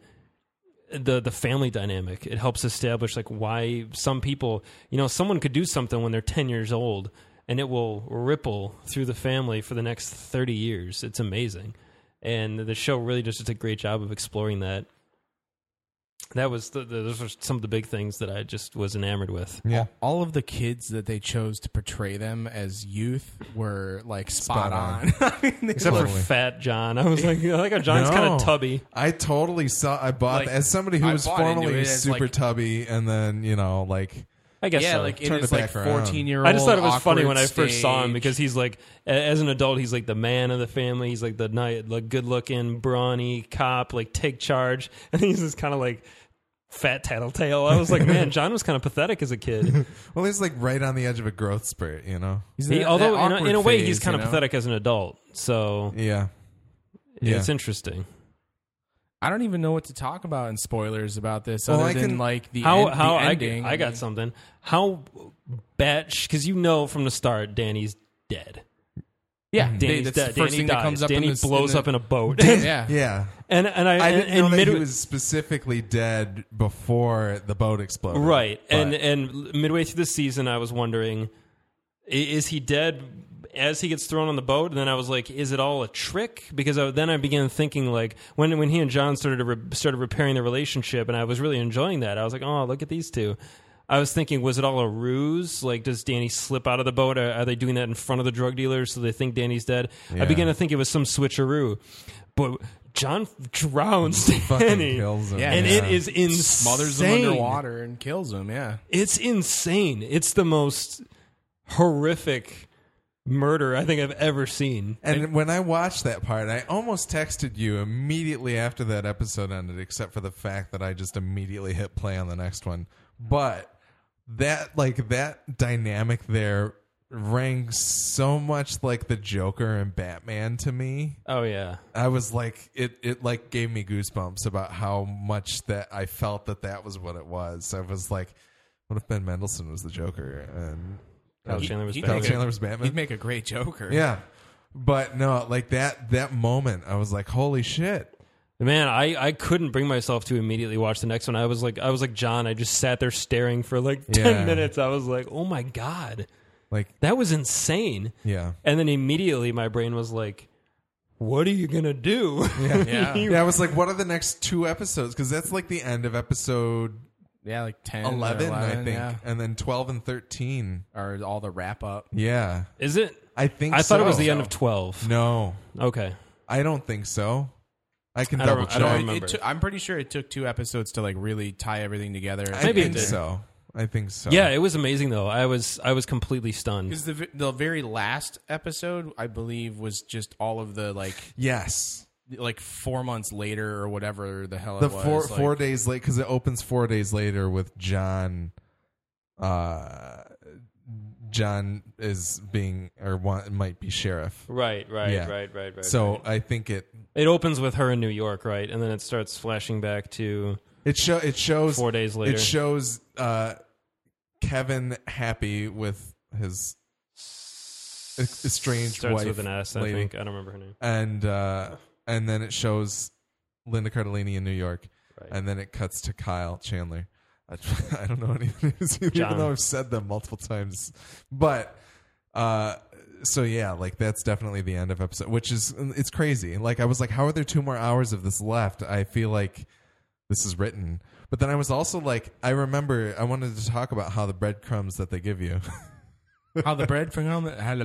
the the family dynamic. It helps establish like why some people, you know, someone could do something when they're 10 years old and it will ripple through the family for the next 30 years. It's amazing. And the show really just did a great job of exploring that. That was the, the, those were some of the big things that I just was enamored with. Yeah. All of the kids that they chose to portray them as youth were like spot, Spot on. on. *laughs* I mean, they Except were- for Fat John. I was like, I like how John's kind No. of tubby. I totally saw. I bought Like, as somebody who I was bought into formerly it as, super like- tubby, and then you know, like I guess yeah, so. like in Turn his it like back around. fourteen year old. I just thought it was funny when I first saw him because he's like, a- as an adult, he's like the man of the family. He's like the night, like good looking, brawny cop, like take charge, *laughs* and he's just kind of like fat tattletale. I was like, *laughs* man, John was kind of pathetic as a kid. *laughs* well, he's like right on the edge of a growth spurt. You know. He's He, that- although that in a, awkward in a way, phase, he's kind you of know? pathetic as an adult. So Yeah. Yeah. it's interesting. I don't even know what to talk about in spoilers about this, Well, other I than can- like the How end, how the I, ending. I got something. How batch because you know from the start Danny's dead. Yeah, Danny's that's dead. the first Danny thing dies. that comes up. Danny in blows in the, up in a boat. *laughs* yeah. *laughs* Yeah. and and I, I and, didn't and know that midway- he was specifically dead before the boat exploded. Right. And But- and midway through the season I was wondering is he dead as he gets thrown on the boat and then I was like is it all a trick because I, then I began thinking like when when he and John started to re, started repairing their relationship and I was really enjoying that I was like oh look at these two I was thinking was it all a ruse like does Danny slip out of the boat are, are they doing that in front of the drug dealers so they think Danny's dead I began to think it was some switcheroo but John drowns Danny kills him. Yeah. and yeah. it uh, is insane smothers him underwater and kills him. Yeah, it's insane. It's the most horrific murder I think I've ever seen. And when I watched that part, I almost texted you immediately after that episode ended, except for the fact that I just immediately hit play on the next one. But that, like, that dynamic there rang so much like the Joker and Batman to me. Oh yeah. I was like, it it like gave me goosebumps about how much that I felt that that was what it was. I was like, what if Ben Mendelsohn was the Joker and Kyle He- Chandler was he'd Kyle make Batman. a- Chandler was Batman? He'd make a great Joker. yeah, but no, like that that moment, I was like, holy shit. Man, I, I couldn't bring myself to immediately watch the next one. I was like I was like John. I just sat there staring for like *laughs* ten Yeah. minutes. I was like, oh my god, Like, that was insane. yeah. And then immediately my brain was like, what are you gonna do? Yeah. *laughs* Yeah. Yeah, I was like, what are the next two episodes? Because that's like the end of episode Yeah, like 10 or 11, 11 I think. yeah. And then 12 and 13. Or all the wrap up. Yeah. Is it? I think I thought it was so. the end of twelve. No, Okay. I don't think so. I can I don't- double I check. don't remember. It took- I'm pretty sure it took two episodes to like really tie everything together. I Maybe it think did. so. I think so. Yeah, it was amazing though. I was I was completely stunned. Because the v- the very last episode, I believe, was just all of the like Yes. Like four months later or whatever the hell The it was. four like- four days late because it opens four days later with John. Uh, John is being or want, might be sheriff. Right, right, Yeah. right, right, right. So right. I think it it opens with her in New York, right, and then it starts flashing back to it show it shows four days later. It shows uh, Kevin happy with his estranged starts wife, with an S. I lady. think I don't remember her name. and uh, and then it shows Linda Cardellini in New York, Right. and then it cuts to Kyle Chandler. I, *laughs* I don't know any these, even though I've said them multiple times, but. Uh, so yeah, like that's definitely the end of episode, which is it's crazy. Like I was like, how are there two more hours of this left? I feel like this is written. But then I was also like, I remember I wanted to talk about how the breadcrumbs that they give you. *laughs* how the bread from how the, how *laughs*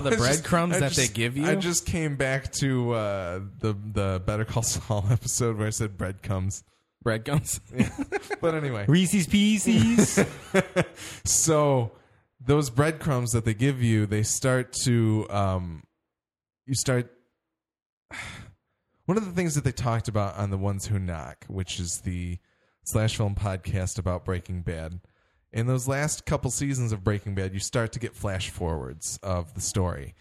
the I just- breadcrumbs that they give you. I just came back to uh, the the Better Call Saul *laughs* episode where I said breadcrumbs. breadcrumbs. *laughs* But anyway, Reese's Pieces. so those breadcrumbs that they give you, they start to um, you start. *sighs* One of the things that they talked about on the ones who knock, which is the slash film podcast about Breaking Bad. In those last couple seasons of Breaking Bad, you start to get flash forwards of the story.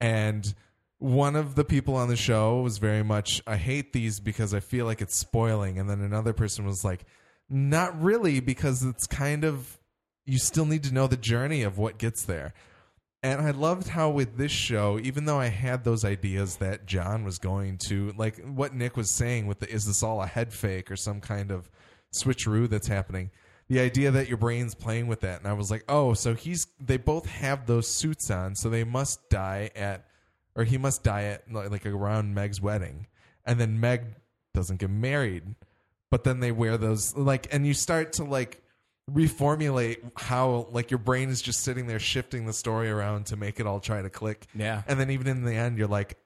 And one of the people on the show was very much, I hate these because I feel like it's spoiling. And then another person was like, not really, because it's kind of, you still need to know the journey of what gets there. And I loved how with this show, even though I had those ideas that John was going to, like what Nick was saying with the, is this all a head fake or some kind of switcheroo that's happening? The idea that your brain's playing with that. And I was like, oh, so he's, they both have those suits on, so they must die at, or he must die at like around Meg's wedding. And then Meg doesn't get married, but then they wear those, like, and you start to like, reformulate how like your brain is just sitting there shifting the story around to make it all try to click Yeah. and then even in the end you're like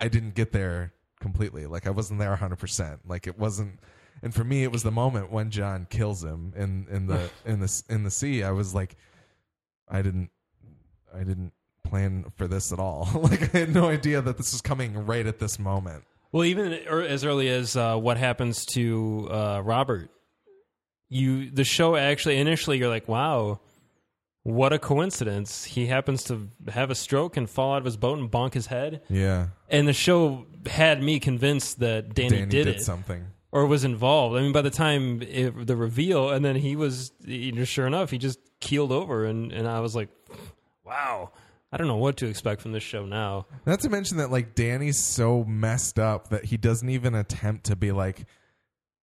i didn't get there completely like i wasn't there 100% like it wasn't and for me it was the moment when john kills him in in the *laughs* in the in the sea i was like i didn't i didn't plan for this at all *laughs* like i had no idea that this was coming right at this moment well, even er- as early as uh, what happens to uh, Robert, you the show actually initially you're like, wow. What a coincidence. He happens to have a stroke and fall out of his boat and bonk his head. yeah And the show had me convinced that Danny, danny did, did, something or was involved. I mean, by the time it, the reveal, and then he was, you know, sure enough, he just keeled over, and and I was like, wow, I don't know what to expect from this show now. Not to mention that like Danny's so messed up that he doesn't even attempt to be like,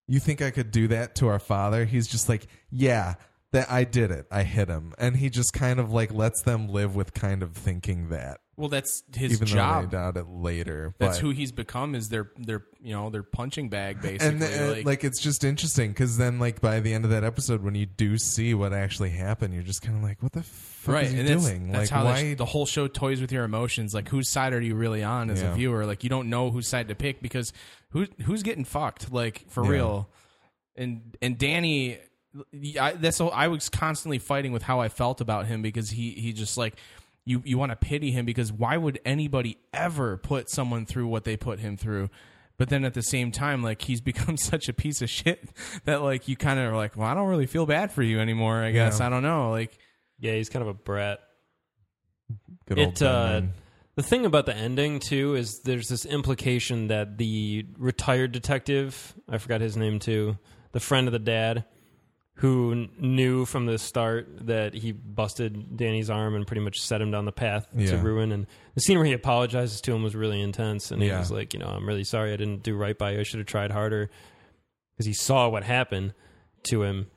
"You think I could do that to our father?" He's just like, "Yeah, that I did it. I hit him," and he just kind of like lets them live with kind of thinking that, Well, that's his even though job. they doubt it later. That's but, who he's become. Is their their you know their punching bag basically. and uh, like, like, it's just interesting because then like by the end of that episode, when you do see what actually happened, you're just kind of like, "What the fuck right, is he that's, doing? that's like, how why?" the, the whole show toys with your emotions. Like, whose side are you really on as Yeah. a viewer? Like, you don't know whose side to pick because who who's getting fucked? Like for Yeah. real. And and Danny, I, that's all, I was constantly fighting with how I felt about him because he he just like. You, you want to pity him because why would anybody ever put someone through what they put him through? But then at the same time, like he's *laughs* become such a piece of shit that like you kind of are like, well, I don't really feel bad for you anymore. I guess Yeah. I don't know. Like Yeah, he's kind of a brat. Good old It, uh, Ben. The thing about the ending too is there's this implication that the retired detective, I forgot his name too, the friend of the dad, who knew from the start that he busted Danny's arm and pretty much set him down the path to ruin. And the scene where he apologizes to him was really intense, and he Yeah. was like, you know, I'm really sorry I didn't do right by you. I should have tried harder because he saw what happened to him.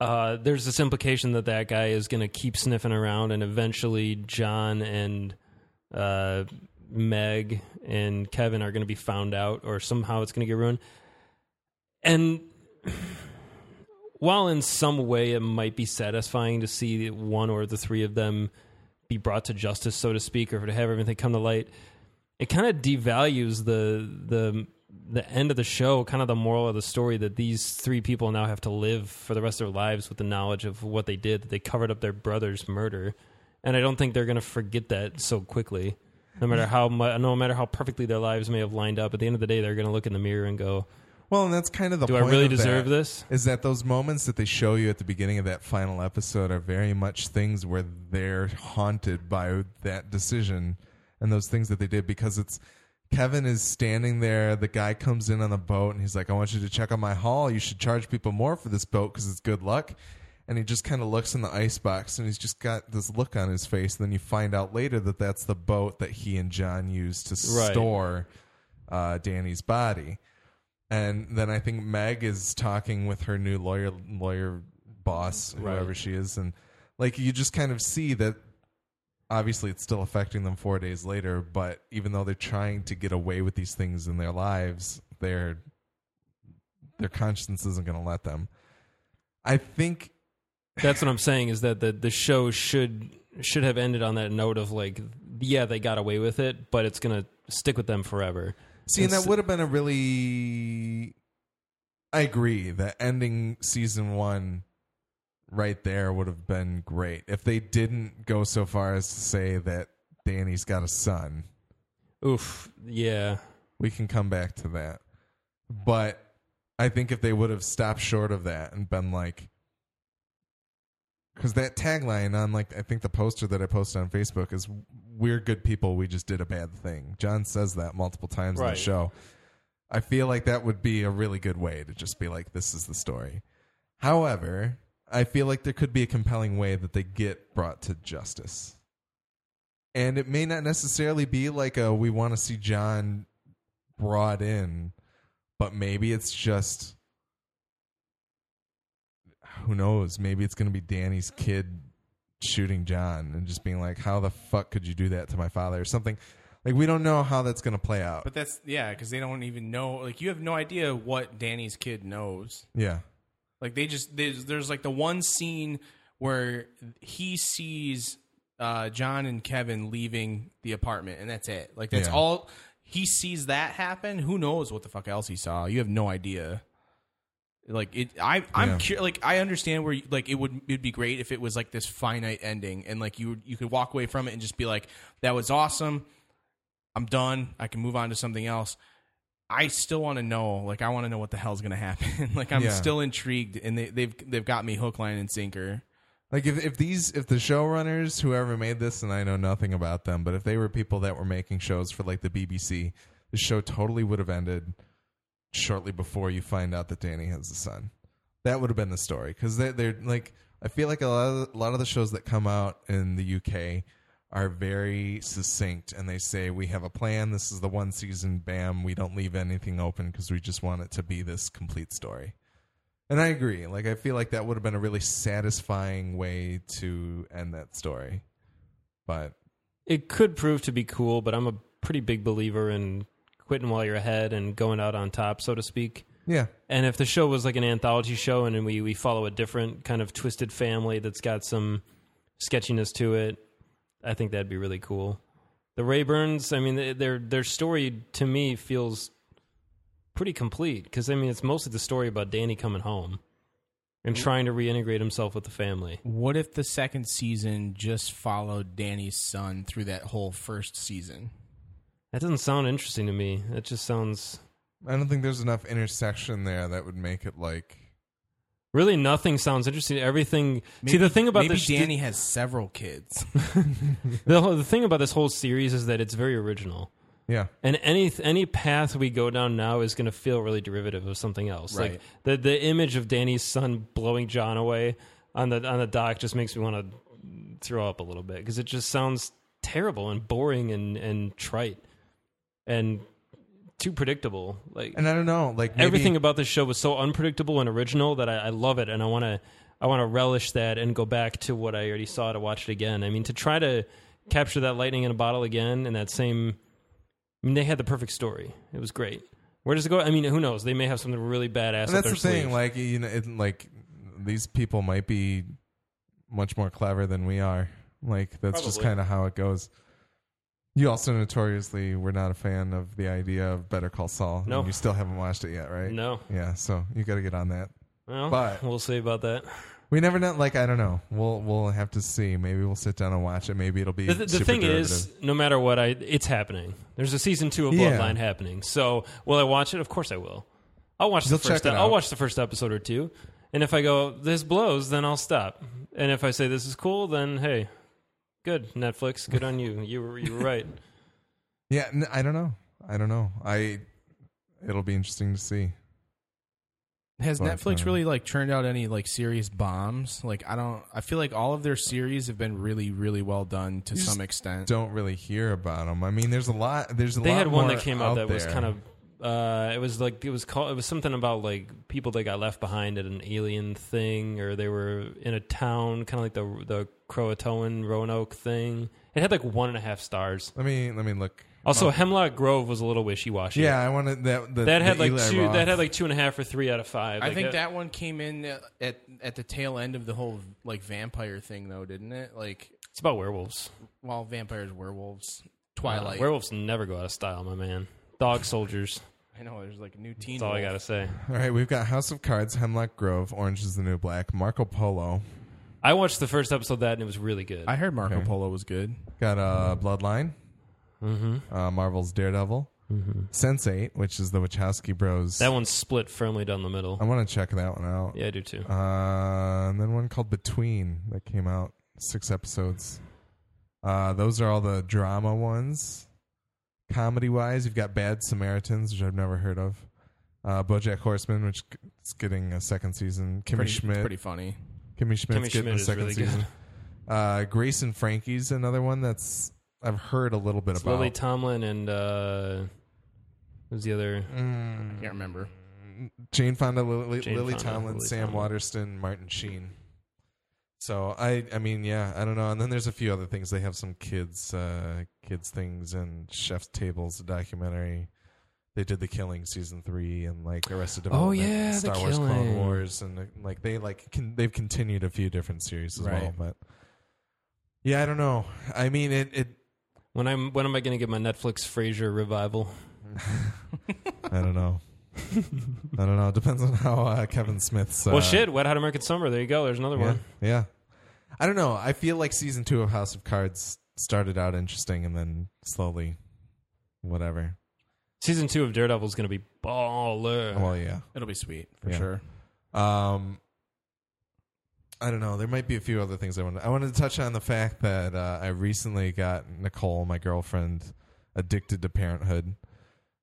Uh, there's this implication that that guy is going to keep sniffing around, and eventually John and uh, Meg and Kevin are going to be found out, or somehow it's going to get ruined. And while in some way it might be satisfying to see one or the three of them be brought to justice, so to speak, or to have everything come to light, it kind of devalues the the the end of the show, kind of the moral of the story that these three people now have to live for the rest of their lives with the knowledge of what they did, that they covered up their brother's murder. And I don't think they're going to forget that so quickly. No matter how mu- no matter how perfectly their lives may have lined up, at the end of the day, they're going to look in the mirror and go, Well, and that's kind of the "Do I really deserve that, this?" Is that those moments that they show you at the beginning of that final episode are very much things where they're haunted by that decision and those things that they did because it's Kevin is standing there. The guy comes in on the boat and he's like, "I want you to check on my haul. You should charge people more for this boat because it's good luck." And he just kind of looks in the ice box and he's just got this look on his face. And then you find out later that that's the boat that he and John used to Right. store uh, Danny's body. And then I think Meg is talking with her new lawyer lawyer boss, Right. whoever she is, and like you just kind of see that obviously it's still affecting them four days later, but even though they're trying to get away with these things in their lives, their their conscience isn't gonna let them. I think That's what I'm saying is that the the show should should have ended on that note of like, yeah, they got away with it, but it's going to stick with them forever. See, and that would have been a really. I agree that ending season one right there would have been great if they didn't go so far as to say that Danny's got a son. Oof, yeah. We can come back to that. But I think if they would have stopped short of that and been like, because that tagline on like I think the poster that I posted on Facebook is "We're good people. We just did a bad thing." John says that multiple times in Right. the show. I feel like that would be a really good way to just be like, "This is the story." However, I feel like there could be a compelling way that they get brought to justice, and it may not necessarily be like a we want to see John brought in, but maybe it's just who knows? Maybe it's going to be Danny's kid shooting John and just being like, "How the fuck could you do that to my father?" or something. Like we don't know how that's going to play out. But that's yeah, because they don't even know. Like you have no idea what Danny's kid knows. yeah, Like they just there's, there's like the one scene where he sees uh, John and Kevin leaving the apartment, and that's it. Like that's Yeah. all he sees that happen. Who knows what the fuck else he saw? You have no idea. Like it, I I'm Yeah. cur- like I understand where you, like it would it'd be great if it was like this finite ending, and like you you could walk away from it and just be like that was awesome. I'm done. I can move on to something else. I still want to know. Like, I want to know what the hell's going to happen. *laughs* like, I'm Yeah. still intrigued, and they, they've they've got me hook, line, and sinker. like if if these if the showrunners whoever made this and I know nothing about them, but if they were people that were making shows for like the BBC, the show totally would have ended shortly before you find out that Danny has a son. That would have been the story because they, they're like I feel like a lot of a lot of the shows that come out in the UK are very succinct and they say we have a plan. This is the one season. Bam, we don't leave anything open because we just want it to be this complete story. And I agree. Like I feel like that would have been a really satisfying way to end that story. But It could prove to be cool, but I'm a pretty big believer in quitting while you're ahead and going out on top, so to speak. yeah, And if the show was like an anthology show and then we, we follow a different kind of twisted family that's got some sketchiness to it, I think that'd be really cool. The Rayburns, I mean, their their story to me feels pretty complete because I mean it's mostly the story about Danny coming home and trying to reintegrate himself with the family. What if the second season just followed Danny's son through that whole first season? That doesn't sound interesting to me. That just sounds I don't think there's enough intersection there that would make it like Really, nothing sounds interesting. Everything. see, the thing about maybe this, Danny has several kids. *laughs* *laughs* the, whole- the thing about this whole series is that it's very original. Yeah. And any any path we go down now is going to feel really derivative of something else. Like Right. the the image of Danny's son blowing John away on the on the dock just makes me want to throw up a little bit because it just sounds terrible and boring and and trite and too predictable. Like And I don't know, like maybe, everything about this show was so unpredictable and original that I, I love it, and I want to I want to relish that and go back to what I already saw to watch it again. I mean, to try to capture that lightning in a bottle again and that same. I mean, they had the perfect story. It was great. Where does it go? I mean, who knows? They may have something really badass. And that's the thing, sleeve. like you know, it, like these people might be much more clever than we are. Like that's just kind of how it goes. You also notoriously were not a fan of the idea of Better Call Saul. No. and you still haven't watched it yet, right? no, Yeah, so you got to get on that. well, But- we'll see about that. We never know. Like I don't know. We'll we'll have to see. Maybe we'll sit down and watch it. Maybe it'll be The, the thing derivative. is, no matter what, I it's happening. There's a season two of Yeah. Bloodline happening. So will I watch it? Of course I will. I'll watch You'll the first. I'll watch the first episode or two, and if I go this blows, then I'll stop. And if I say this is cool, then hey, good Netflix, good on you. You were you were right. *laughs* yeah. n- I don't know. I don't know. I. It'll be interesting to see. Has But, Netflix uh, really like churned out any like serious bombs? Like I don't. I feel like all of their series have been really, really well done to You just some extent. Don't really hear about them. I mean, there's a lot. There's a They lot. had one more that came out, that was there. kind of. Uh, it was like it was called. It was something about like people that got left behind at an alien thing, or they were in a town, kind of like the the Croatoan Roanoke thing. It had like one and a half stars. Let me let me look. Also, Hemlock Grove was a little wishy washy. Yeah, I wanted that. The, that had the like Eli two. Roth. That had like two and a half or three out of five. I Like, think uh, that one came in at at the tail end of the whole like vampire thing, though, didn't it? Like, it's about werewolves. well, vampires, werewolves, Twilight. werewolves never go out of style, my man. Dog soldiers. *laughs* I know there's like a new teen. That's all I wolf. gotta say. All right, we've got House of Cards, Hemlock Grove, Orange is the New Black, Marco Polo. I watched the first episode of that and it was really good. I heard Marco Okay. Polo was good. Got uh, Bloodline, mm-hmm. uh, Marvel's Daredevil, Sense Eight, which is the Wachowski Bros. That one's split firmly down the middle. I want to check that one out. Yeah, I do too. Uh, and then one called Between that came out six episodes. Uh, those are all the drama ones. Comedy wise, you've got Bad Samaritans, which I've never heard of. Uh, BoJack Horseman, which is getting a second season. Kimmy Pretty, Schmidt, pretty funny. Kimmy Schmidt's Kimmy getting Schmidt a is second really season. *laughs* Uh, Grace and Frankie's another one that's I've heard a little bit It's about. Lily Tomlin and uh, who's the other? Mm, Can't remember. Jane Fonda, Lily, Jane Lily Fonda, Tomlin, Lily Sam Tomlin. Waterston, Martin Sheen. So I, I mean, yeah, I don't know. And then there's a few other things. They have some kids, uh, kids things, and Chef's Tables, a documentary. They did the Killing season three, and like Arrested Oh, Development, yeah, and The Star Wars Clone Wars, and uh, like they like con- they've continued a few different series as well. But yeah, I don't know. I mean, it, it When I'm when am I going to get my Netflix Frasier revival? *laughs* I don't know. I don't know. It depends on how uh, Kevin Smith's. Uh, well, shit, Wet Hot American Summer. There you go. There's another Yeah, one. yeah. I don't know. I feel like season two of House of Cards started out interesting and then slowly, whatever. Season two of Daredevil is going to be baller. Well, yeah. It'll be sweet for Yeah. sure. Um, I don't know. There might be a few other things I wanted. I wanted to touch on the fact that uh, I recently got Nicole, my girlfriend, addicted to Parenthood.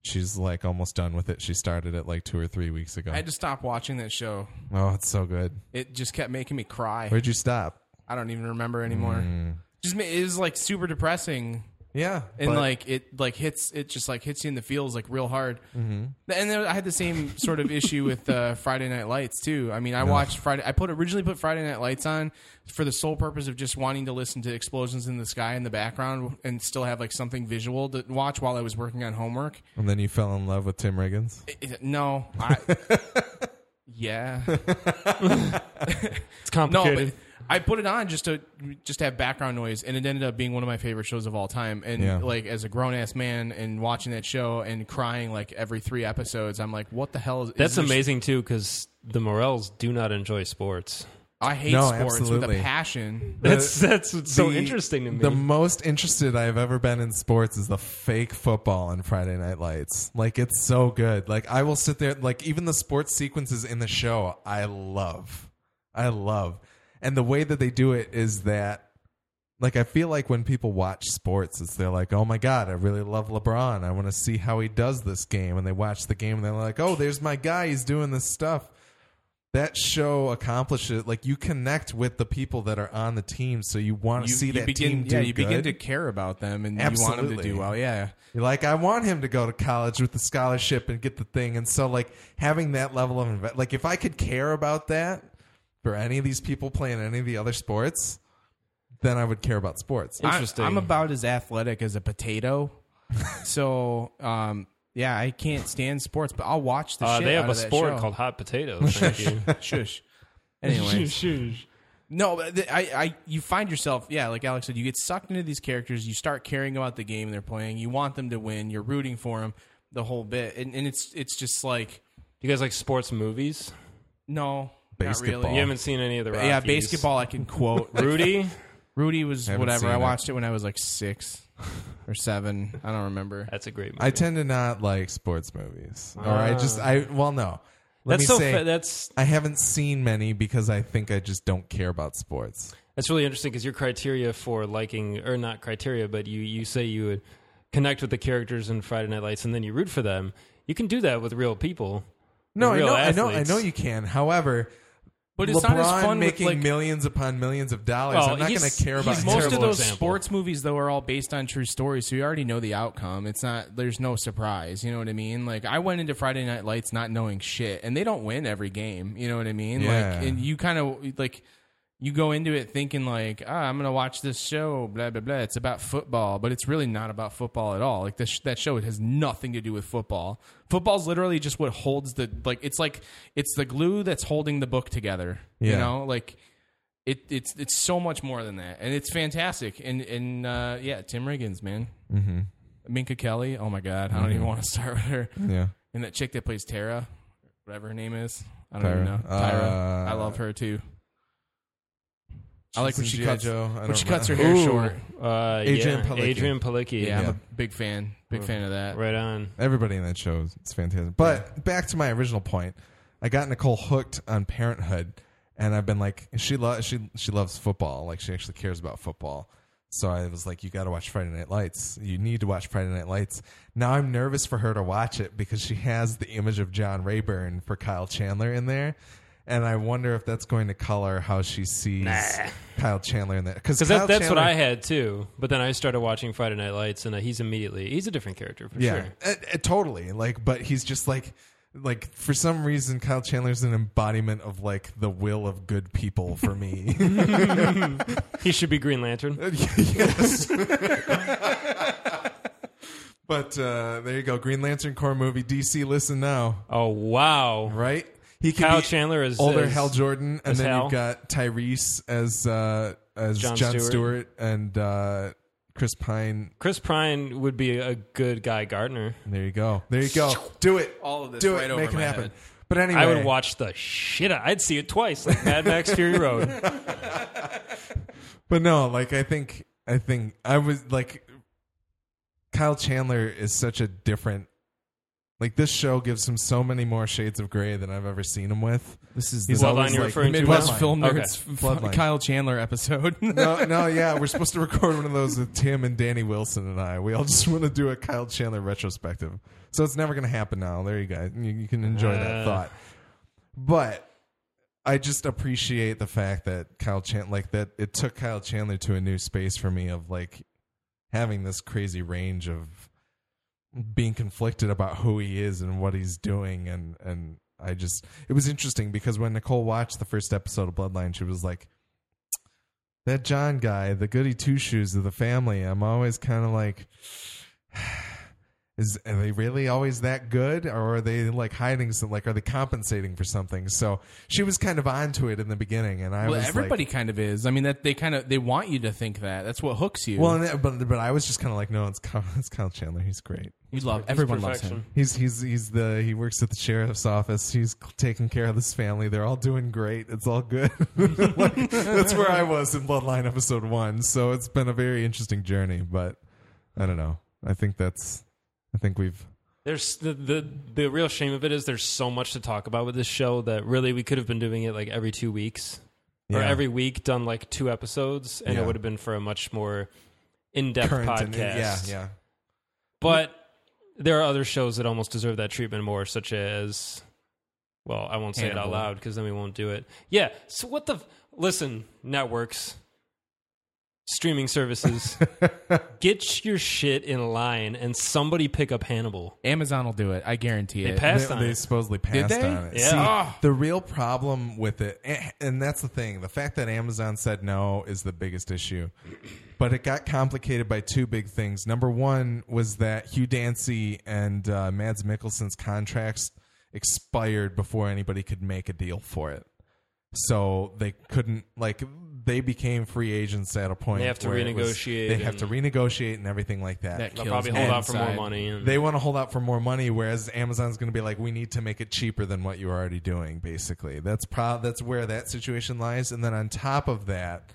She's like almost done with it. She started it like two or three weeks ago. I had to stop watching that show. oh, it's so good. It just kept making me cry. Where'd you stop? I don't even remember anymore. Mm. Just ma- it was like super depressing, Yeah, and but- like it like hits it just like hits you in the feels like real hard. Mm-hmm. And then I had the same sort of issue with uh, *laughs* Friday Night Lights too. I mean, I watched Friday. I put originally put Friday Night Lights on for the sole purpose of just wanting to listen to explosions in the sky in the background and still have like something visual to watch while I was working on homework. and then you fell in love with Tim Riggins. It- it- no, I. *laughs* yeah, *laughs* It's no, complicated. but I put it on just to just have background noise, and it ended up being one of my favorite shows of all time. And Yeah. like as a grown ass man and watching that show and crying like every three episodes, I'm like, what the hell is That's is this- amazing too, because the Morels do not enjoy sports. I hate No, sports with absolutely. a passion. That's that's what's so The- interesting to me. The most interested I've ever been in sports is the fake football on Friday Night Lights. Like it's so good. Like I will sit there like even the sports sequences in the show I love. I love. And the way that they do it is that like I feel like when people watch sports it's they're like, "Oh my god, I really love LeBron. I want to see how he does this game." And they watch the game and they're like, "Oh, there's my guy. He's doing this stuff." That show accomplishes like you connect with the people that are on the team, so you want to see you that begin, team do yeah, you begin to care about them, and you want them to Absolutely. do well. Yeah, You're like, I want him to go to college with the scholarship and get the thing. And so, like, having that level of inve- like, if I could care about that for any of these people playing any of the other sports, then I would care about sports. I- Interesting. I'm about as athletic as a potato, *laughs* so um, yeah, I can't stand sports, but I'll watch the uh, shit they have out a of that sport show. called hot potatoes. *laughs* Thank you. Shush. Anyway, *laughs* no, I, I, you find yourself, yeah, like Alex said, you get sucked into these characters. You start caring about the game they're playing. You want them to win. You're rooting for them the whole bit, and, and it's it's just like Do you guys like sports movies? no, not Basketball. really. You haven't seen any of the Rockies. yeah, basketball I can quote. *laughs* Rudy, Rudy was Haven't whatever. seen I it. watched it when I was like six or seven. I don't remember. that's a great movie. I tend to not like sports movies. Or I just, I, ah. well, no. Let that's me so. say, fa- that's I haven't seen many because I think I just don't care about sports. that's really interesting because your criteria for liking, or not criteria, but you you say you would connect with the characters in Friday Night Lights, and then you root for them. You can do that with real people. No, I Real know, I know, I athletes. know you can. However, But it's LeBron not as fun with, making like- millions upon millions of dollars. Well, I'm not going to care about most of those example. sports movies though are all based on true stories so you already know the outcome it's not there's no surprise you know what i mean like i went into friday night lights not knowing shit and they don't win every game you know what i mean Yeah. like and you kind of like you go into it thinking like ah, i'm gonna watch this show blah blah blah it's about football but it's really not about football at all like this that show it has nothing to do with football football's literally just what holds the like it's like it's the glue that's holding the book together you know like it, it's it's so much more than that, and it's fantastic. And and uh, yeah, Tim Riggins, man, mm-hmm. Minka Kelly. Oh my god, I don't even want to start with her. Yeah. And that chick that plays Tara, whatever her name is, I don't Tyra. even know. Tyra, Uh, I love her too. I like when she in cuts Joe. When she cuts her hair Ooh, short. Uh, Adrianne yeah, Palicki. Adrianne Palicki. Yeah, I'm Yeah. a big fan. Big fan of that. Right on. Everybody in that show is it's fantastic. But back to my original point, I got Nicole hooked on Parenthood, and I've been like, she loves she she loves football. Like she actually cares about football. So I was like, you got to watch Friday Night Lights. You need to watch Friday Night Lights. Now I'm nervous for her to watch it because she has the image of John Rayburn for Kyle Chandler in there. And I wonder if that's going to color how she sees Kyle Chandler in that. Because that, that's what I had too. But then I started watching Friday Night Lights, and uh, he's immediately he's a different character for Yeah, sure. Uh, uh, totally. Like, but he's just like, like for some reason, Kyle Chandler's an embodiment of like the will of good people for me. *laughs* He should be Green Lantern. *laughs* yes. *laughs* but uh, there you go, Green Lantern Corps movie. DC, listen now, Oh wow! right? He can Kyle be Chandler is older is- Hal Jordan, and then Hal. you've got Tyrese as uh, as Jon John, Stewart. Stewart. and uh, Chris Pine. Chris Pine would be a good guy Gardner. There you go. There you go. Do it. All of this Do right it. over Make it happen. head. But anyway, I would watch the shit. out- I'd see it twice, like Mad Max Fury Road. *laughs* But no, like I think I think I was like Kyle Chandler is such a different like this show gives him so many more shades of gray than I've ever seen him with. This is the What line always you like referring to Midwest now? Film Okay. Nerds Bloodline. *laughs* Kyle Chandler episode. *laughs* No, no, yeah, we're supposed to record one of those with Tim and Danny Wilson and I. We all just *laughs* want to do a Kyle Chandler retrospective. So it's never going to happen now. There you go. You, you can enjoy that Uh. thought. But I just appreciate the fact that Kyle Chandler, like that, it took Kyle Chandler to a new space for me of like having this crazy range of being conflicted about who he is and what he's doing. And and I just it was interesting because when Nicole watched the first episode of Bloodline she was like that John guy the goody two shoes of the family I'm always kind of like is are they really always that good or are they like hiding some like are they compensating for something so she was kind of onto it in the beginning and i Well, was everybody like, kind of is. I mean, that they kind of they want you to think that. That's what hooks you. well and uh, but but i was just kind of like no it's Kyle, *laughs* it's Kyle chandler he's great you love He's everyone loves him. He's he's he's the he works at the sheriff's office. He's taking care of this family. They're all doing great. It's all good. *laughs* Like, that's where I was in Bloodline episode one. So it's been a very interesting journey. But I don't know. I think that's. I think we've. There's the, the the real shame of it is there's so much to talk about with this show that really we could have been doing it like every two weeks or Yeah. every week done like two episodes and Yeah. it would have been for a much more in depth current podcast. and- yeah, yeah. But there are other shows that almost deserve that treatment more, such as, well, I won't say it out Hannibal. loud because then we won't do it. Yeah. So what the? Listen, networks, streaming services, *laughs* get your shit in line and somebody pick up Hannibal. Amazon will do it. I guarantee it. They it. passed they, on they it. supposedly passed they? on it. Yeah. See, Oh. the real problem with it, and- and that's the thing, the fact that Amazon said no is the biggest issue. But it got complicated by two big things. Number one was that Hugh Dancy and uh, Mads Mikkelsen's contracts expired before anybody could make a deal for it. So they couldn't like they became free agents at a point. They have to where it was- renegotiate They have to renegotiate and everything like that. That They'll kills probably me hold out for more inside. money. And They want to hold out for more money, whereas Amazon's going to be like, we need to make it cheaper than what you're already doing. Basically, that's pro- that's where that situation lies. And then on top of that,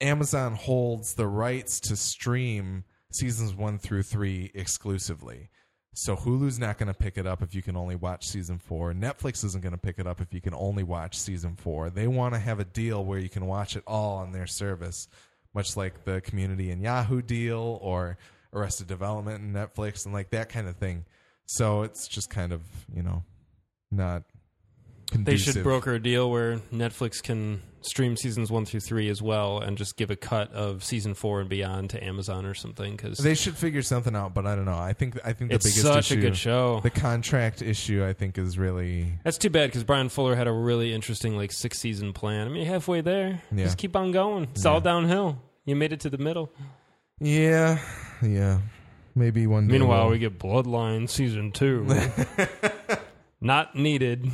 Amazon holds the rights to stream seasons one through three exclusively. So Hulu's not going to pick it up if you can only watch season four. Netflix isn't going to pick it up if you can only watch season four. They want to have a deal where you can watch it all on their service, much like the Community and Yahoo deal or Arrested Development and Netflix and like that kind of thing. So it's just kind of you know not. they should broker a deal where Netflix can stream seasons one through three as well, and just give a cut of season four and beyond to Amazon or something. Because They should figure something out, but I don't know. I think I think the it's biggest such issue, a good show. the contract issue, I think, is really That's too bad because Bryan Fuller had a really interesting like six season plan. I mean, halfway there, Yeah. just keep on going. It's all downhill. You made it to the middle. yeah, yeah. Maybe one. Day Meanwhile, we'll- we get Bloodline season two. *laughs* Not needed,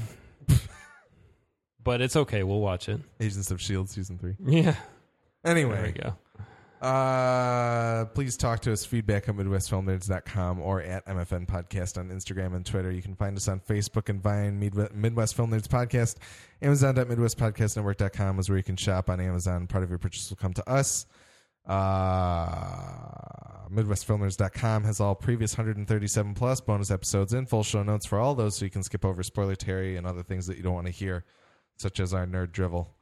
but it's okay. We'll watch it. Agents of Shield season three. Yeah, Anyway, there we go. uh, please talk to us. Feedback at MidwestFilmNerds.com or at MFN Podcast on Instagram and Twitter. You can find us on Facebook and Vine, Midwest, Midwest Film Nerds Podcast. Amazon.MidwestPodcastNetwork.com is where you can shop on Amazon. Part of your purchase will come to us. Uh, MidwestFilmNerds.com has all previous 137 plus bonus episodes and full show notes for all those so you can skip over spoiler Terry and other things that you don't want to hear, such as our nerd drivel.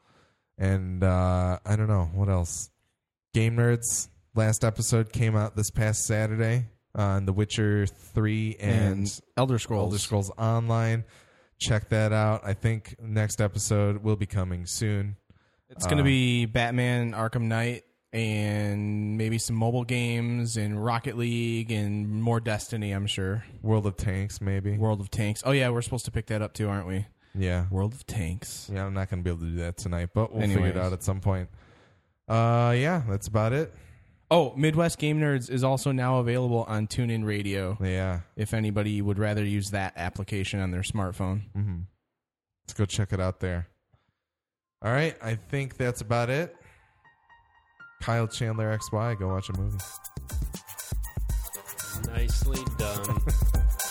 And uh, I don't know what else. Game Nerds last episode came out this past Saturday on The Witcher 3 and, and Elder Scrolls. Elder Scrolls Online. Check that out. I think next episode will be coming soon. It's going to be Batman Arkham Knight and maybe some mobile games and Rocket League and more Destiny, I'm sure. World of Tanks, maybe. World of Tanks. Oh, yeah, we're supposed to pick that up too, aren't we? Yeah. World of Tanks. Yeah, I'm not going to be able to do that tonight, but we'll figure it out at some point. Uh, yeah, that's about it. Oh, Midwest Game Nerds is also now available on TuneIn Radio Yeah. if anybody would rather use that application on their smartphone. hmm Let's go check it out there. All right, I think that's about it. Kyle Chandler XY, go watch a movie. Nicely done. *laughs*